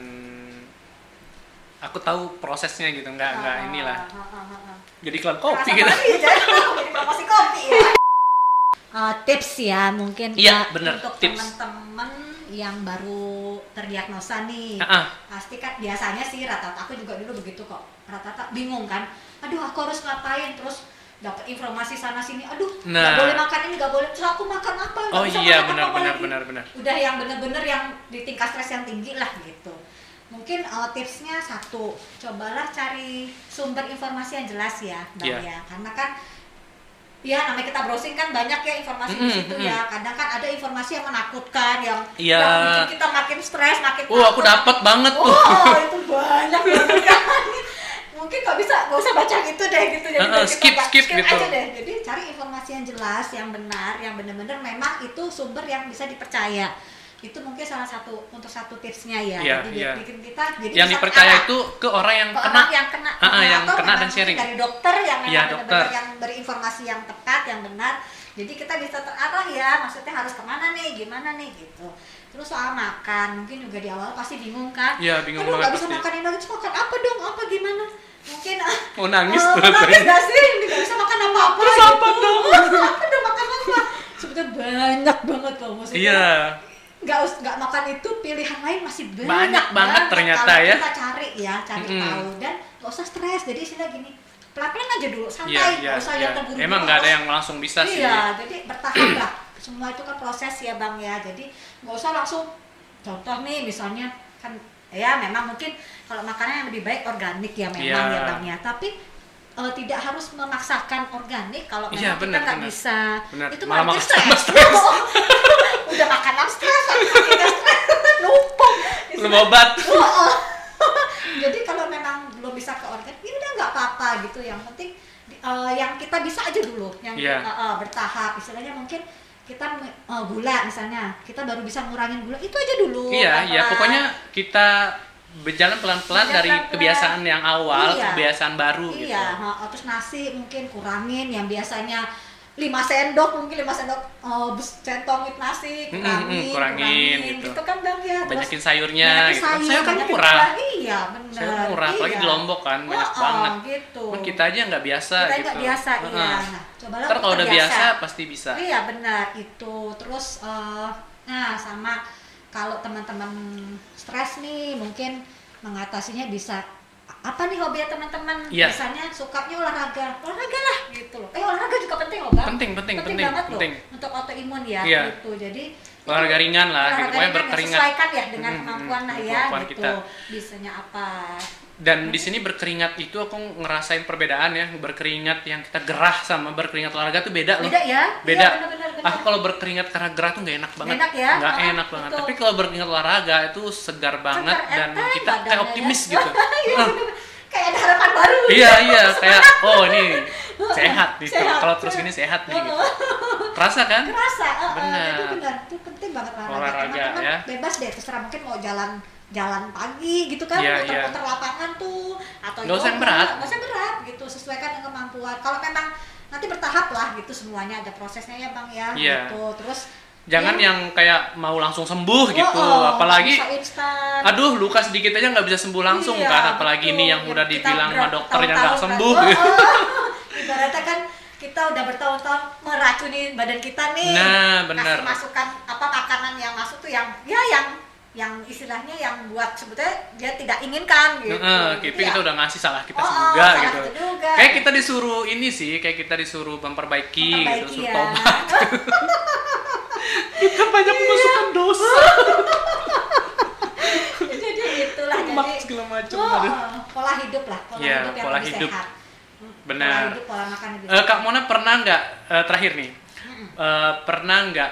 B: aku tahu prosesnya gitu nggak nggak
A: Ah,
B: inilah
A: ah, ah, ah, ah.
B: jadi iklan kopi gitu
A: aja. *laughs* Jadi promosi kopi ya. Uh, tips ya mungkin
B: Iya,
A: Kak,
B: bener,
A: untuk teman-teman yang baru terdiagnosa nih
B: Ah, ah.
A: pasti kan biasanya sih rata-rata aku juga dulu begitu kok rata-rata bingung kan aduh aku harus ngapain terus dapat informasi sana sini aduh nggak
B: Nah.
A: boleh makan ini nggak boleh terus aku makan apa Nggak
B: oh
A: bisa
B: iya
A: makan
B: benar
A: apa
B: benar
A: lagi.
B: benar benar
A: udah yang bener-bener yang di tingkat stres yang tinggi lah gitu mungkin uh, tipsnya satu cobalah cari sumber informasi yang jelas ya bang
B: Iya.
A: ya karena kan ya namanya kita browsing kan banyak ya informasi di
B: Mm-mm,
A: situ
B: mm-mm.
A: ya kadang kan ada informasi yang menakutkan yang
B: Iya.
A: yang bikin kita makin stres makin
B: oh aku
A: takut.
B: dapat banget tuh
A: Oh, itu banyak banget *laughs* kan. Mungkin nggak bisa, nggak usah baca gitu deh gitu. Jadi
B: Uh-uh,
A: biar kita
B: skip, skip gitu.
A: aja deh. Jadi cari informasi yang jelas, yang benar, yang benar-benar memang itu sumber yang bisa dipercaya. Itu mungkin salah satu untuk satu tipsnya ya.
B: Iya,
A: jadi
B: iya.
A: bikin kita jadi
B: yang dipercaya
A: terarah
B: itu ke orang yang
A: ke
B: kena
A: orang yang kena,
B: Ah, ah, yang
A: atau
B: kena
A: memang
B: dan sharing.
A: dari dokter yang memang
B: Iya,
A: benar-benar
B: dokter.
A: yang beri informasi yang tepat, yang benar. Jadi kita bisa terarah ya, maksudnya harus ke mana nih, gimana nih gitu. Terus soal makan, mungkin juga di awal pasti bingung kan?
B: Iya, bingung
A: Aduh,
B: banget
A: nggak bisa
B: pasti.
A: makan ini lagi, terus makan apa dong? Apa gimana? Mungkin
B: mau nangis
A: Oh,
B: terus
A: nangis gak sih? Nggak bisa makan apa-apa
B: Terus
A: gitu.
B: apa dong? *laughs*
A: apa dong makan apa? Sebetulnya banyak banget loh maksudnya
B: iya
A: nggak us- nggak makan itu pilihan lain masih banyak,
B: Banyak banget ternyata
A: kalau
B: ya.
A: kita cari ya cari
B: Mm-mm.
A: tahu dan nggak usah stres jadi istilah gini pelan pelan aja dulu santai
B: iya
A: nggak
B: iya
A: usah
B: iya
A: yang terburu
B: emang nggak ada yang langsung bisa sih
A: iya jadi bertahap lah semua itu kan proses ya bang ya. Jadi nggak usah langsung contoh nih misalnya kan ya memang mungkin kalau makanan yang lebih baik organik ya memang
B: Iya.
A: ya bang ya. Tapi eh, tidak harus memaksakan organik kalau memang
B: Iya,
A: kita
B: benar,
A: nggak bisa.
B: Benar.
A: itu
B: Malah makan
A: stres. *laughs* udah makan stres *laughs* numpuk.
B: Belum obat. *laughs*
A: Jadi kalau memang belum bisa ke organ ya udah nggak apa-apa gitu. Yang penting eh, yang kita bisa aja dulu. Yang
B: Iya.
A: eh, eh, bertahap. Istilahnya mungkin kita eh, gula misalnya. Kita baru bisa ngurangin gula. Itu aja dulu
B: iya iya. pokoknya kita berjalan pelan-pelan dari
A: pelan-pelan.
B: kebiasaan yang awal
A: Iya.
B: kebiasaan baru gitu.
A: iya terus nasi mungkin kurangin yang biasanya 5 sendok mungkin 5 sendok bes- centong nasi
B: Mm, mm,
A: kurangin,
B: kurangin, gitu.
A: gitu kan bang ya Terus
B: banyakin sayurnya
A: banyakin
B: gitu.
A: sayur,
B: sayur kan murah.
A: iya benar
B: sayur murah apalagi
A: iya.
B: di Lombok kan banyak
A: Oh,
B: banget.
A: gitu.
B: Cuman kita aja nggak biasa
A: kita
B: gitu.
A: nggak biasa iya.
B: Heeh.
A: nah cobalah
B: ntar kalau udah biasa pasti bisa.
A: Iya benar itu terus eh, nah sama kalau teman-teman stres nih mungkin mengatasinya bisa apa nih hobi teman-teman?
B: Iya.
A: biasanya sukanya olahraga. Olahraga lah gitu loh. Eh olahraga juga penting loh bang.
B: Penting penting penting
A: banget
B: penting.
A: loh untuk autoimun ya
B: Iya.
A: gitu. Jadi
B: olahraga ringan lah gitu.
A: olahraga
B: pokoknya
A: ringan ya,
B: berkeringat.
A: sesuaikan ya dengan kemampuan lah ya gitu.
B: kita.
A: bisanya apa
B: dan di sini berkeringat itu aku ngerasain perbedaan ya berkeringat yang kita gerah sama berkeringat olahraga tuh beda loh
A: beda ya
B: beda
A: Iya, benar-benar, benar.
B: aku kalau berkeringat karena gerah tuh nggak enak banget
A: enak ya?
B: nggak
A: Ah,
B: enak banget
A: betul.
B: tapi kalau berkeringat olahraga itu segar banget dan
A: enteng
B: kita kayak
A: badannya
B: optimis
A: ya. *laughs*
B: gitu
A: Iya,
B: Ah,
A: bener. kayak ada harapan baru
B: iya iya kayak oh ini *laughs* sehat nih
A: Sehat.
B: kalau terus gini sehat nih gitu. *laughs* terasa kan
A: kerasa uh,
B: Benar.
A: itu benar itu penting banget olahraga,
B: Olahraga, ya.
A: bebas deh terserah mungkin mau jalan jalan pagi gitu kan
B: Iya,
A: muter-muter lapangan tuh atau
B: Nggak usah berat.
A: nggak usah berat gitu sesuaikan dengan kemampuan kalau memang nanti bertahap lah gitu semuanya ada prosesnya ya bang ya
B: Iya.
A: gitu terus
B: Jangan
A: ya,
B: yang kayak mau langsung sembuh gitu,
A: oh, oh,
B: apalagi aduh luka sedikit aja nggak bisa sembuh langsung
A: Iya,
B: kan, apalagi
A: betul.
B: ini yang udah
A: Kita
B: dibilang sama dokternya nggak
A: bertahun-tahun
B: sembuh.
A: kan. Oh, oh. *laughs* ibaratnya kan kita udah bertahun-tahun meracuni badan kita nih
B: Nah, benar.
A: kasih masukan apa makanan yang masuk tuh yang ya yang yang istilahnya yang buat sebetulnya dia tidak inginkan gitu.
B: Heeh,
A: Gitu ya.
B: kita udah ngasih salah kita
A: Oh, oh,
B: juga
A: salah
B: gitu.
A: kita juga.
B: Kayak kita disuruh ini sih, kayak kita disuruh memperbaiki,
A: Memperbaiki
B: gitu, suruh
A: ya.
B: tobat. *laughs* kita banyak memasukkan dosa, *laughs*
A: jadi itulah *laughs*
B: lemak
A: jadi
B: segala macam.
A: oh, pola hidup lah, pola
B: Iya,
A: hidup yang
B: pola
A: lebih
B: hidup.
A: sehat. Hmm,
B: Benar.
A: Pola hidup, pola makan lebih sehat.
B: Kak Mona pernah nggak eh, terakhir nih? eh, pernah nggak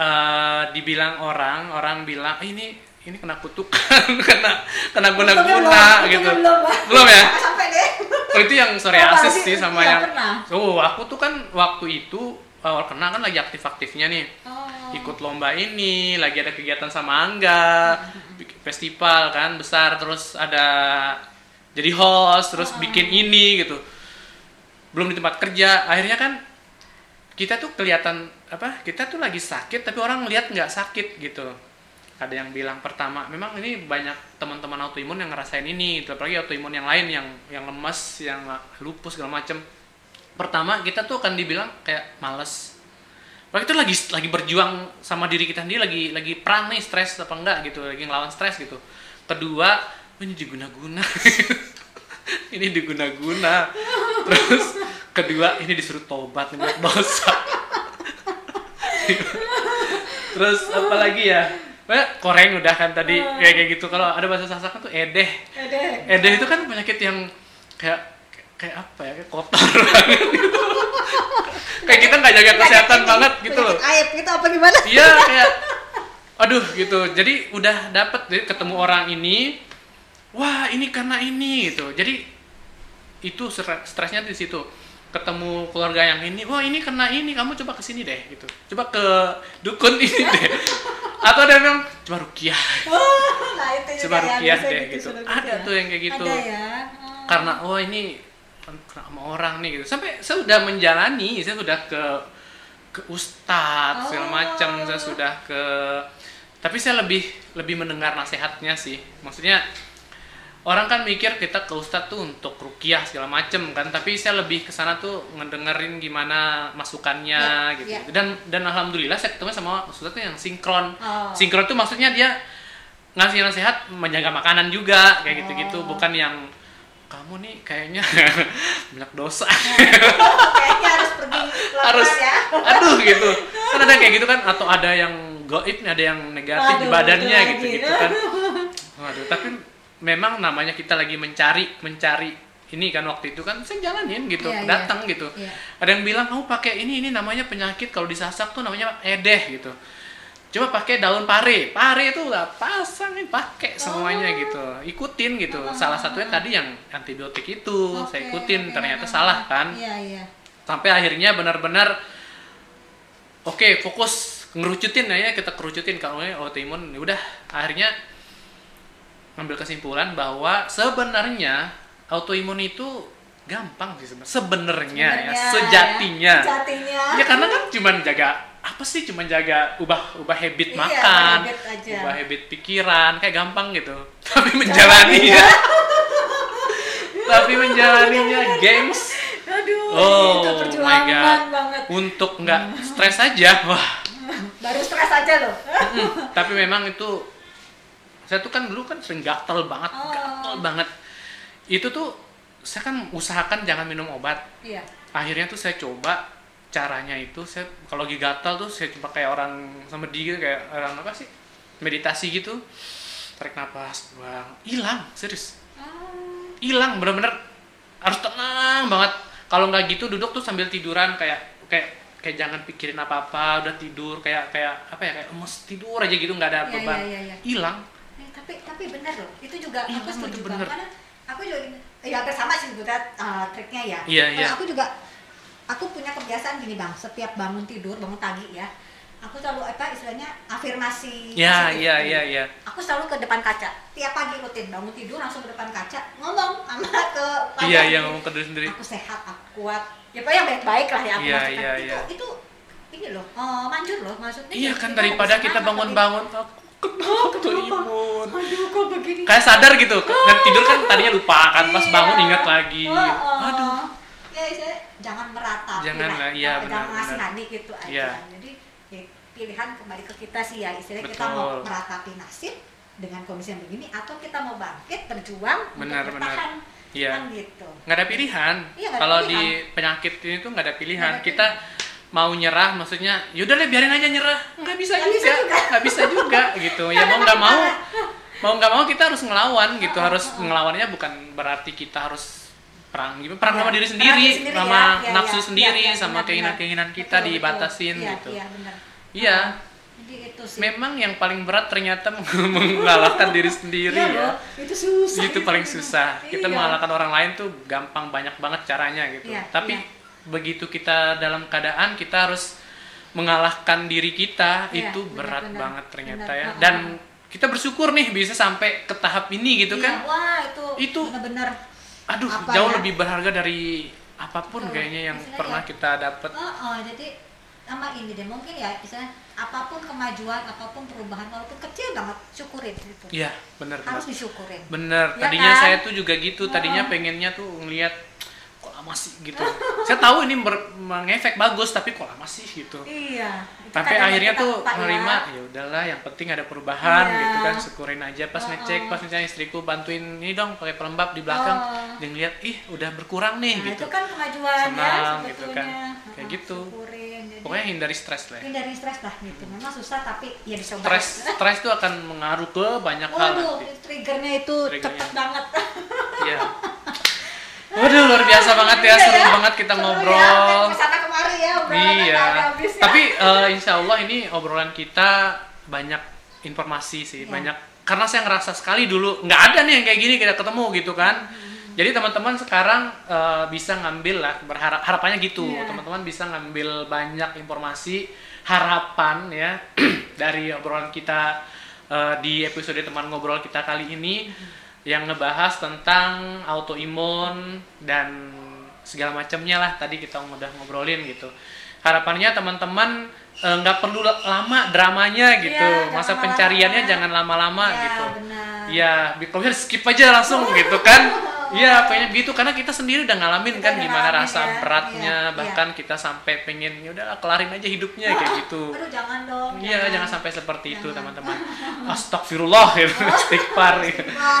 B: eh, dibilang orang, orang bilang "Eh, ini ini kena kutukan, *laughs* kena kena guna-guna
A: belum,
B: gitu.
A: belum.
B: Belum ya? *laughs*
A: Sampai deh.
B: Oh itu yang psoriasis sih sama yang
A: pernah.
B: Oh, aku tuh kan waktu itu awal kena kan lagi aktif-aktifnya nih.
A: Oh.
B: Ikut lomba ini, lagi ada kegiatan sama Angga, bikin festival kan besar terus ada jadi host, terus bikin ini gitu. Belum di tempat kerja, akhirnya kan kita tuh kelihatan apa? Kita tuh lagi sakit tapi orang lihat nggak sakit gitu. Ada yang bilang pertama, memang ini banyak teman-teman autoimun yang ngerasain ini, gitu. apalagi autoimun yang lain yang yang lemas, yang lupus segala macem. Pertama kita tuh akan dibilang kayak males. Waktu itu lagi lagi berjuang sama diri kita sendiri, lagi lagi perang nih, stres apa enggak gitu, lagi ngelawan stres gitu. Kedua, "Oh, ini diguna-guna. *laughs* ini diguna-guna. Terus kedua, ini disuruh tobat nih buat dosa. *laughs* *laughs* Terus apa lagi ya? Eh, koreng udah kan tadi kayak kayak gitu. Kalau ada bahasa Sasak tuh edeh.
A: Ya deh.
B: Edeh itu kan penyakit yang kayak kayak apa ya? Kayak kotor *laughs* banget gitu. kayak kita nggak jaga kesehatan banget gitu loh.
A: Aib gitu apa gimana?
B: Iya kayak aduh gitu. Jadi udah dapet jadi ketemu orang ini. Wah, ini karena ini gitu. Jadi itu stre- stresnya di situ. Ketemu keluarga yang ini, wah ini kena ini, kamu coba ke sini deh gitu. Coba ke dukun ini deh. *laughs* Atau ada yang bilang, coba rukiah.
A: Oh, nah itu
B: Coba
A: ya,
B: rukiah deh gitu.
A: sudah
B: Ada tuh yang kayak gitu.
A: Ada ya. Oh.
B: Karena oh ini kena sama orang nih gitu. Sampai saya sudah menjalani, saya sudah ke ke ustadz segala
A: Oh.
B: macam, saya sudah ke tapi saya lebih lebih mendengar nasihatnya sih. Maksudnya orang kan mikir kita ke ustadz tuh untuk rukiah segala macem kan tapi saya lebih ke sana tuh ngedengerin gimana masukannya
A: Ya,
B: gitu
A: ya.
B: dan dan alhamdulillah saya ketemu sama ustadz tuh yang sinkron
A: Oh.
B: sinkron tuh maksudnya dia ngasih nasihat menjaga makanan juga kayak gitu-gitu
A: Oh.
B: bukan yang kamu nih kayaknya *laughs* banyak dosa *laughs*
A: Kayaknya harus pergi
B: harus
A: ya.
B: aduh gitu kan ada kayak gitu kan atau ada yang goib ada yang negatif di
A: Waduh,
B: badannya
A: itu
B: gitu gitu kan *laughs* waduh tapi memang namanya kita lagi mencari mencari ini kan waktu itu kan saya jalanin gitu
A: Iya, iya.
B: datang gitu
A: Iya.
B: ada yang bilang kamu pakai ini ini namanya penyakit kalau disasak tuh namanya edeh gitu coba pakai daun pare pare itu udah pasangin pakai semuanya
A: Oh.
B: gitu ikutin gitu salah satunya tadi yang antibiotik itu saya
A: Oke,
B: ikutin
A: oke.
B: ternyata salah kan
A: Iya, iya.
B: sampai akhirnya benar-benar oke fokus ngerucutin ya kita kerucutin kalau ini autoimun ya udah akhirnya ngambil kesimpulan bahwa sebenarnya autoimun itu gampang sih sebenarnya sebenarnya ya sejatinya
A: ya. Sejatinya.
B: ya karena kan cuman jaga apa sih cuman jaga ubah ubah habit
A: Iya,
B: makan
A: ubah habit aja.
B: ubah habit pikiran kayak gampang gitu *laughs* *laughs* tapi menjalaninya tapi menjalaninya gengs
A: Aduh,
B: Oh
A: itu
B: my
A: perjuangan
B: god.
A: banget.
B: Untuk nggak stres aja, wah.
A: Baru stres aja loh.
B: Tapi memang itu saya tuh kan dulu kan sering gatel banget,
A: Oh.
B: gatel banget. Itu tuh saya kan usahakan jangan minum obat.
A: Iya.
B: Akhirnya tuh saya coba caranya itu saya kalau lagi gatal tuh saya coba kayak orang sama dia kayak orang apa sih meditasi gitu tarik nafas buang hilang serius
A: Oh,
B: hilang bener-bener harus tenang banget kalau nggak gitu duduk tuh sambil tiduran kayak kayak kayak jangan pikirin apa-apa udah tidur kayak kayak apa ya kayak emes tidur aja gitu nggak ada
A: Iya,
B: beban
A: iya, iya, iya. Eh, tapi tapi benar loh. Itu juga
B: Iya,
A: aku
B: itu
A: setuju banget. Karena aku juga ya hampir sama sih sebetulnya uh, triknya ya.
B: Iya, iya.
A: aku juga aku punya kebiasaan gini bang. Setiap bangun tidur, bangun pagi ya, aku selalu apa istilahnya afirmasi.
B: ya
A: positif.
B: iya iya iya
A: Aku selalu ke depan kaca. Tiap pagi rutin bangun tidur langsung ke depan kaca ngomong sama *laughs* ke
B: iya iya
A: gitu.
B: ngomong ke diri sendiri
A: Aku sehat, aku kuat, ya pokoknya yang baik-baik lah ya aku
B: Iya,
A: maksudkan.
B: iya,
A: itu
B: iya.
A: itu ini loh eh, manjur loh maksudnya
B: Iya kan daripada kita bangun-bangun
A: Oh,
B: kenapa tuh
A: kenapa?
B: imun.
A: aduh kok begini
B: Kayak sadar gitu. Kan tidur kan tadinya lupa kan pas
A: Iya.
B: bangun ingat lagi.
A: Oh, oh.
B: Aduh.
A: ya saya jangan meratapi
B: Jangan
A: lah.
B: iya,
A: Oh, jangan
B: benar,
A: ngasihani gitu aja
B: Iya.
A: jadi ya, pilihan kembali ke kita sih ya istilahnya kita mau meratapi nasib dengan kondisi yang begini atau kita mau bangkit berjuang
B: Benar,
A: untuk
B: benar.
A: bertahan
B: Iya.
A: kan gitu
B: nggak ada pilihan.
A: Iya,
B: Kalau
A: pilihan.
B: di penyakit ini tuh nggak ada pilihan.
A: Nggak ada
B: Kita mau nyerah, maksudnya yaudah deh biarin aja nyerah. Nggak bisa
A: bisa
B: juga, nggak bisa juga gitu. Ya mau nggak mau, mau nggak mau kita harus ngelawan gitu. Harus ngelawannya bukan berarti kita harus perang gitu, perang
A: Iya,
B: sama diri sendiri,
A: diri sendiri
B: sama
A: ya, iya,
B: nafsu
A: iya,
B: sendiri,
A: iya, iya,
B: sama keinginan-keinginan kita
A: Betul, betul.
B: dibatasin
A: Iya,
B: gitu.
A: iya
B: Iya.
A: jadi itu sih
B: Memang yang paling berat ternyata *laughs* mengalahkan diri sendiri
A: Iya
B: ya.
A: itu susah
B: itu paling susah kita
A: Iya.
B: mengalahkan orang lain tuh gampang banyak banget caranya gitu
A: Iya,
B: tapi
A: iya.
B: Begitu kita dalam keadaan kita harus mengalahkan diri kita
A: Iya,
B: itu
A: benar,
B: berat
A: benar.
B: banget ternyata
A: Benar,
B: ya dan kita bersyukur nih bisa sampai ke tahap ini gitu
A: Iya,
B: kan
A: wah itu
B: Itu-
A: benar-benar
B: aduh
A: Apa
B: jauh
A: ya?
B: lebih berharga dari apa pun
A: Betul.
B: kayaknya yang
A: Istilahnya
B: pernah
A: ya.
B: kita dapat
A: Oh, oh, jadi sama ini deh mungkin ya misalnya apa pun kemajuan apa pun perubahan walaupun kecil banget syukurin gitu
B: iya benar
A: harus disyukurin
B: Bener,
A: Ya
B: tadinya
A: kan?
B: saya tuh juga gitu. Tadinya
A: Heeh.
B: pengennya tuh ngelihat kok lama sih gitu. saya tahu ini ber- mengefek bagus, tapi kok lama sih gitu.
A: iya
B: Tapi akhirnya tuh
A: ya.
B: menerima ya udahlah, yang penting ada perubahan
A: Iya.
B: gitu kan, syukurin aja. Pas
A: Heeh.
B: ngecek, pas misalnya istriku bantuin ini dong pakai pelembab di belakang,
A: Oh.
B: dia ngeliat ih udah berkurang nih
A: nah,
B: gitu.
A: itu kan kemajuan ya
B: Senang gitu
A: sebetulnya
B: kan. Kayak gitu.
A: syukurin Jadi,
B: Pokoknya hindari stres lah. ya.
A: hindari stres lah gitu memang susah tapi ya dicoba
B: Stres, stres tuh akan mengaruh ke banyak hal
A: Waduh,
B: nanti.
A: triggernya itu
B: Triggernya.
A: cepet banget.
B: Iya. *laughs* Waduh luar biasa banget ya,
A: Iya
B: seru
A: ya,
B: banget kita
A: seru
B: ngobrol.
A: Ya, ke sana kemari ya, udah
B: Iya.
A: ada habisnya.
B: Tapi eh, insya Allah ini obrolan kita banyak informasi sih,
A: Iya.
B: banyak karena saya ngerasa sekali dulu nggak ada nih yang kayak gini kita ketemu gitu kan.
A: Hmm.
B: Jadi teman-teman sekarang eh, bisa ngambil lah berharap harapannya gitu.
A: Iya.
B: Teman-teman bisa ngambil banyak informasi harapan ya *clears throat* dari obrolan kita eh, di episode teman ngobrol kita kali ini
A: Hmm.
B: Yang ngebahas tentang autoimun dan segala macamnya lah tadi kita udah ngobrolin gitu. Harapannya teman-teman eh, nggak perlu lama dramanya gitu
A: Iya,
B: masa
A: jangan
B: pencariannya jangan lama-lama
A: Iya,
B: gitu. Iya, kalau bisa skip aja langsung *laughs* gitu kan. Iya, pengen gitu karena kita sendiri udah ngalamin
A: Kita
B: kan
A: udah
B: gimana
A: ngalamin
B: rasa
A: ya.
B: beratnya,
A: Iya,
B: bahkan kita sampai pengen ya udah kelarin aja hidupnya kayak *laughs* gitu.
A: Aduh, jangan dong.
B: Iya, jangan sampai seperti itu,
A: Jangan.
B: teman-teman. *laughs* Astagfirullah, gitu. istighfar.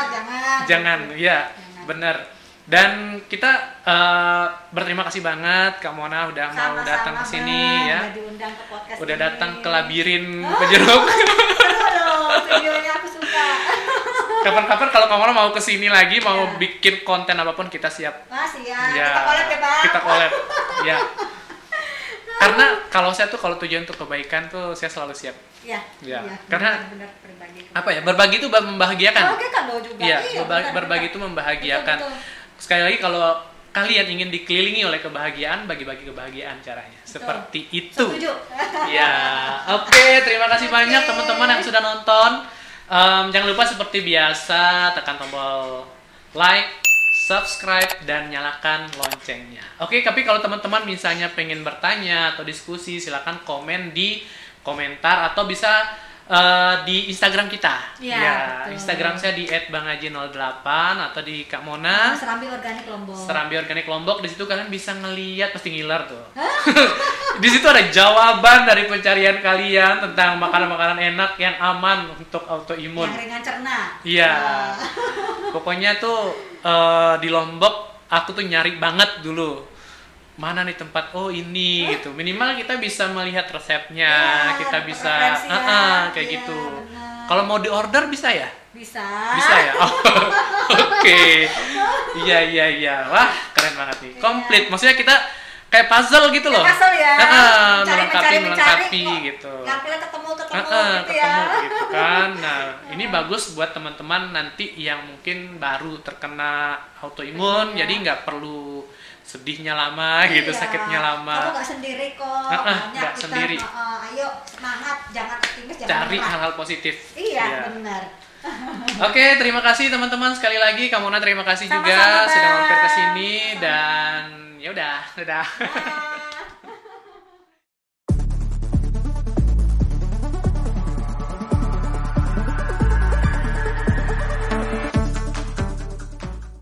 A: jangan.
B: Jangan, iya, benar. Dan kita eh, berterima kasih banget Kak Mona udah mau
A: Sama-sama,
B: datang ke sini ya.
A: Udah diundang ke podcast
B: Udah datang ke labirin pejeruk.
A: Aduh, *laughs* videonya aku suka. *laughs*
B: Kapan-kapan kalau Kak Mona mau ke sini lagi, mau
A: Iya.
B: bikin konten apa pun kita siap.
A: Masih ya.
B: Ya,
A: Kita collab ya, Bang.
B: Kita collab. ya. *laughs* Karena kalau saya tuh kalau tujuan untuk kebaikan tuh saya selalu siap.
A: Iya.
B: Iya,
A: iya,
B: karena-
A: benar berbagi.
B: Apa ya? Berbagi itu membahagiakan.
A: Oke kan juga.
B: Iya,
A: Iya,
B: berba-
A: benar,
B: berbagi itu membahagiakan.
A: Betul, betul.
B: Sekali lagi kalau kalian ingin dikelilingi oleh kebahagiaan, bagi-bagi kebahagiaan caranya. Seperti itu.
A: Setuju. *laughs*
B: Ya, oke. terima kasih
A: Oke.
B: banyak teman-teman yang sudah nonton. Em, jangan lupa seperti biasa tekan tombol like, subscribe dan nyalakan loncengnya. Oke, tapi kalau teman-teman misalnya pengen bertanya atau diskusi, silakan komen di komentar atau bisa eh, di Instagram kita.
A: Iya,
B: Ya,
A: betul.
B: Instagram saya di @bangaji08 atau di Kak Mona.
A: Serambi organik Lombok.
B: Serambi Organik Lombok di situ kalian bisa ngeliat pasti ngiler tuh. *laughs* di situ ada jawaban dari pencarian kalian tentang makanan-makanan enak yang aman untuk autoimun.
A: Yang ringan cerna.
B: Iya.
A: Wah. *laughs*
B: Pokoknya tuh eh, di Lombok aku tuh nyari banget dulu mana nih tempat oh ini gitu minimal kita bisa melihat resepnya
A: Iya,
B: kita bisa
A: ya.
B: Ah, ah, kayak
A: Iya,
B: gitu kalau mau diorder bisa ya
A: Bisa.
B: bisa ya Oh, *laughs* oke iya iya iya wah keren banget nih
A: Iya.
B: komplit maksudnya kita kayak puzzle gitu loh
A: Kayak puzzle ya.
B: Ah, ah,
A: Mencari,
B: melengkapi
A: mencari,
B: melengkapi
A: kok
B: gitu
A: Yang ketemu ketemu gitu ya.
B: gitu kan. Nah, *laughs* ini bagus buat teman-teman nanti yang mungkin baru terkena autoimun,
A: Iya.
B: jadi nggak perlu sedihnya lama gitu,
A: Iya.
B: sakitnya
A: Kamu
B: lama.
A: gak sendiri kok.
B: Ah, ah,
A: Banyak
B: nggak
A: kita,
B: sendiri.
A: ah, ayo semangat, jangan optimis, jangan
B: Cari hal-hal positif.
A: Iya,
B: Iya.
A: benar. *laughs*
B: Oke, terima kasih teman-teman sekali lagi. Kamona terima kasih juga
A: Sama-sama,
B: sudah mampir ke sini dan ya udah, udah. *laughs*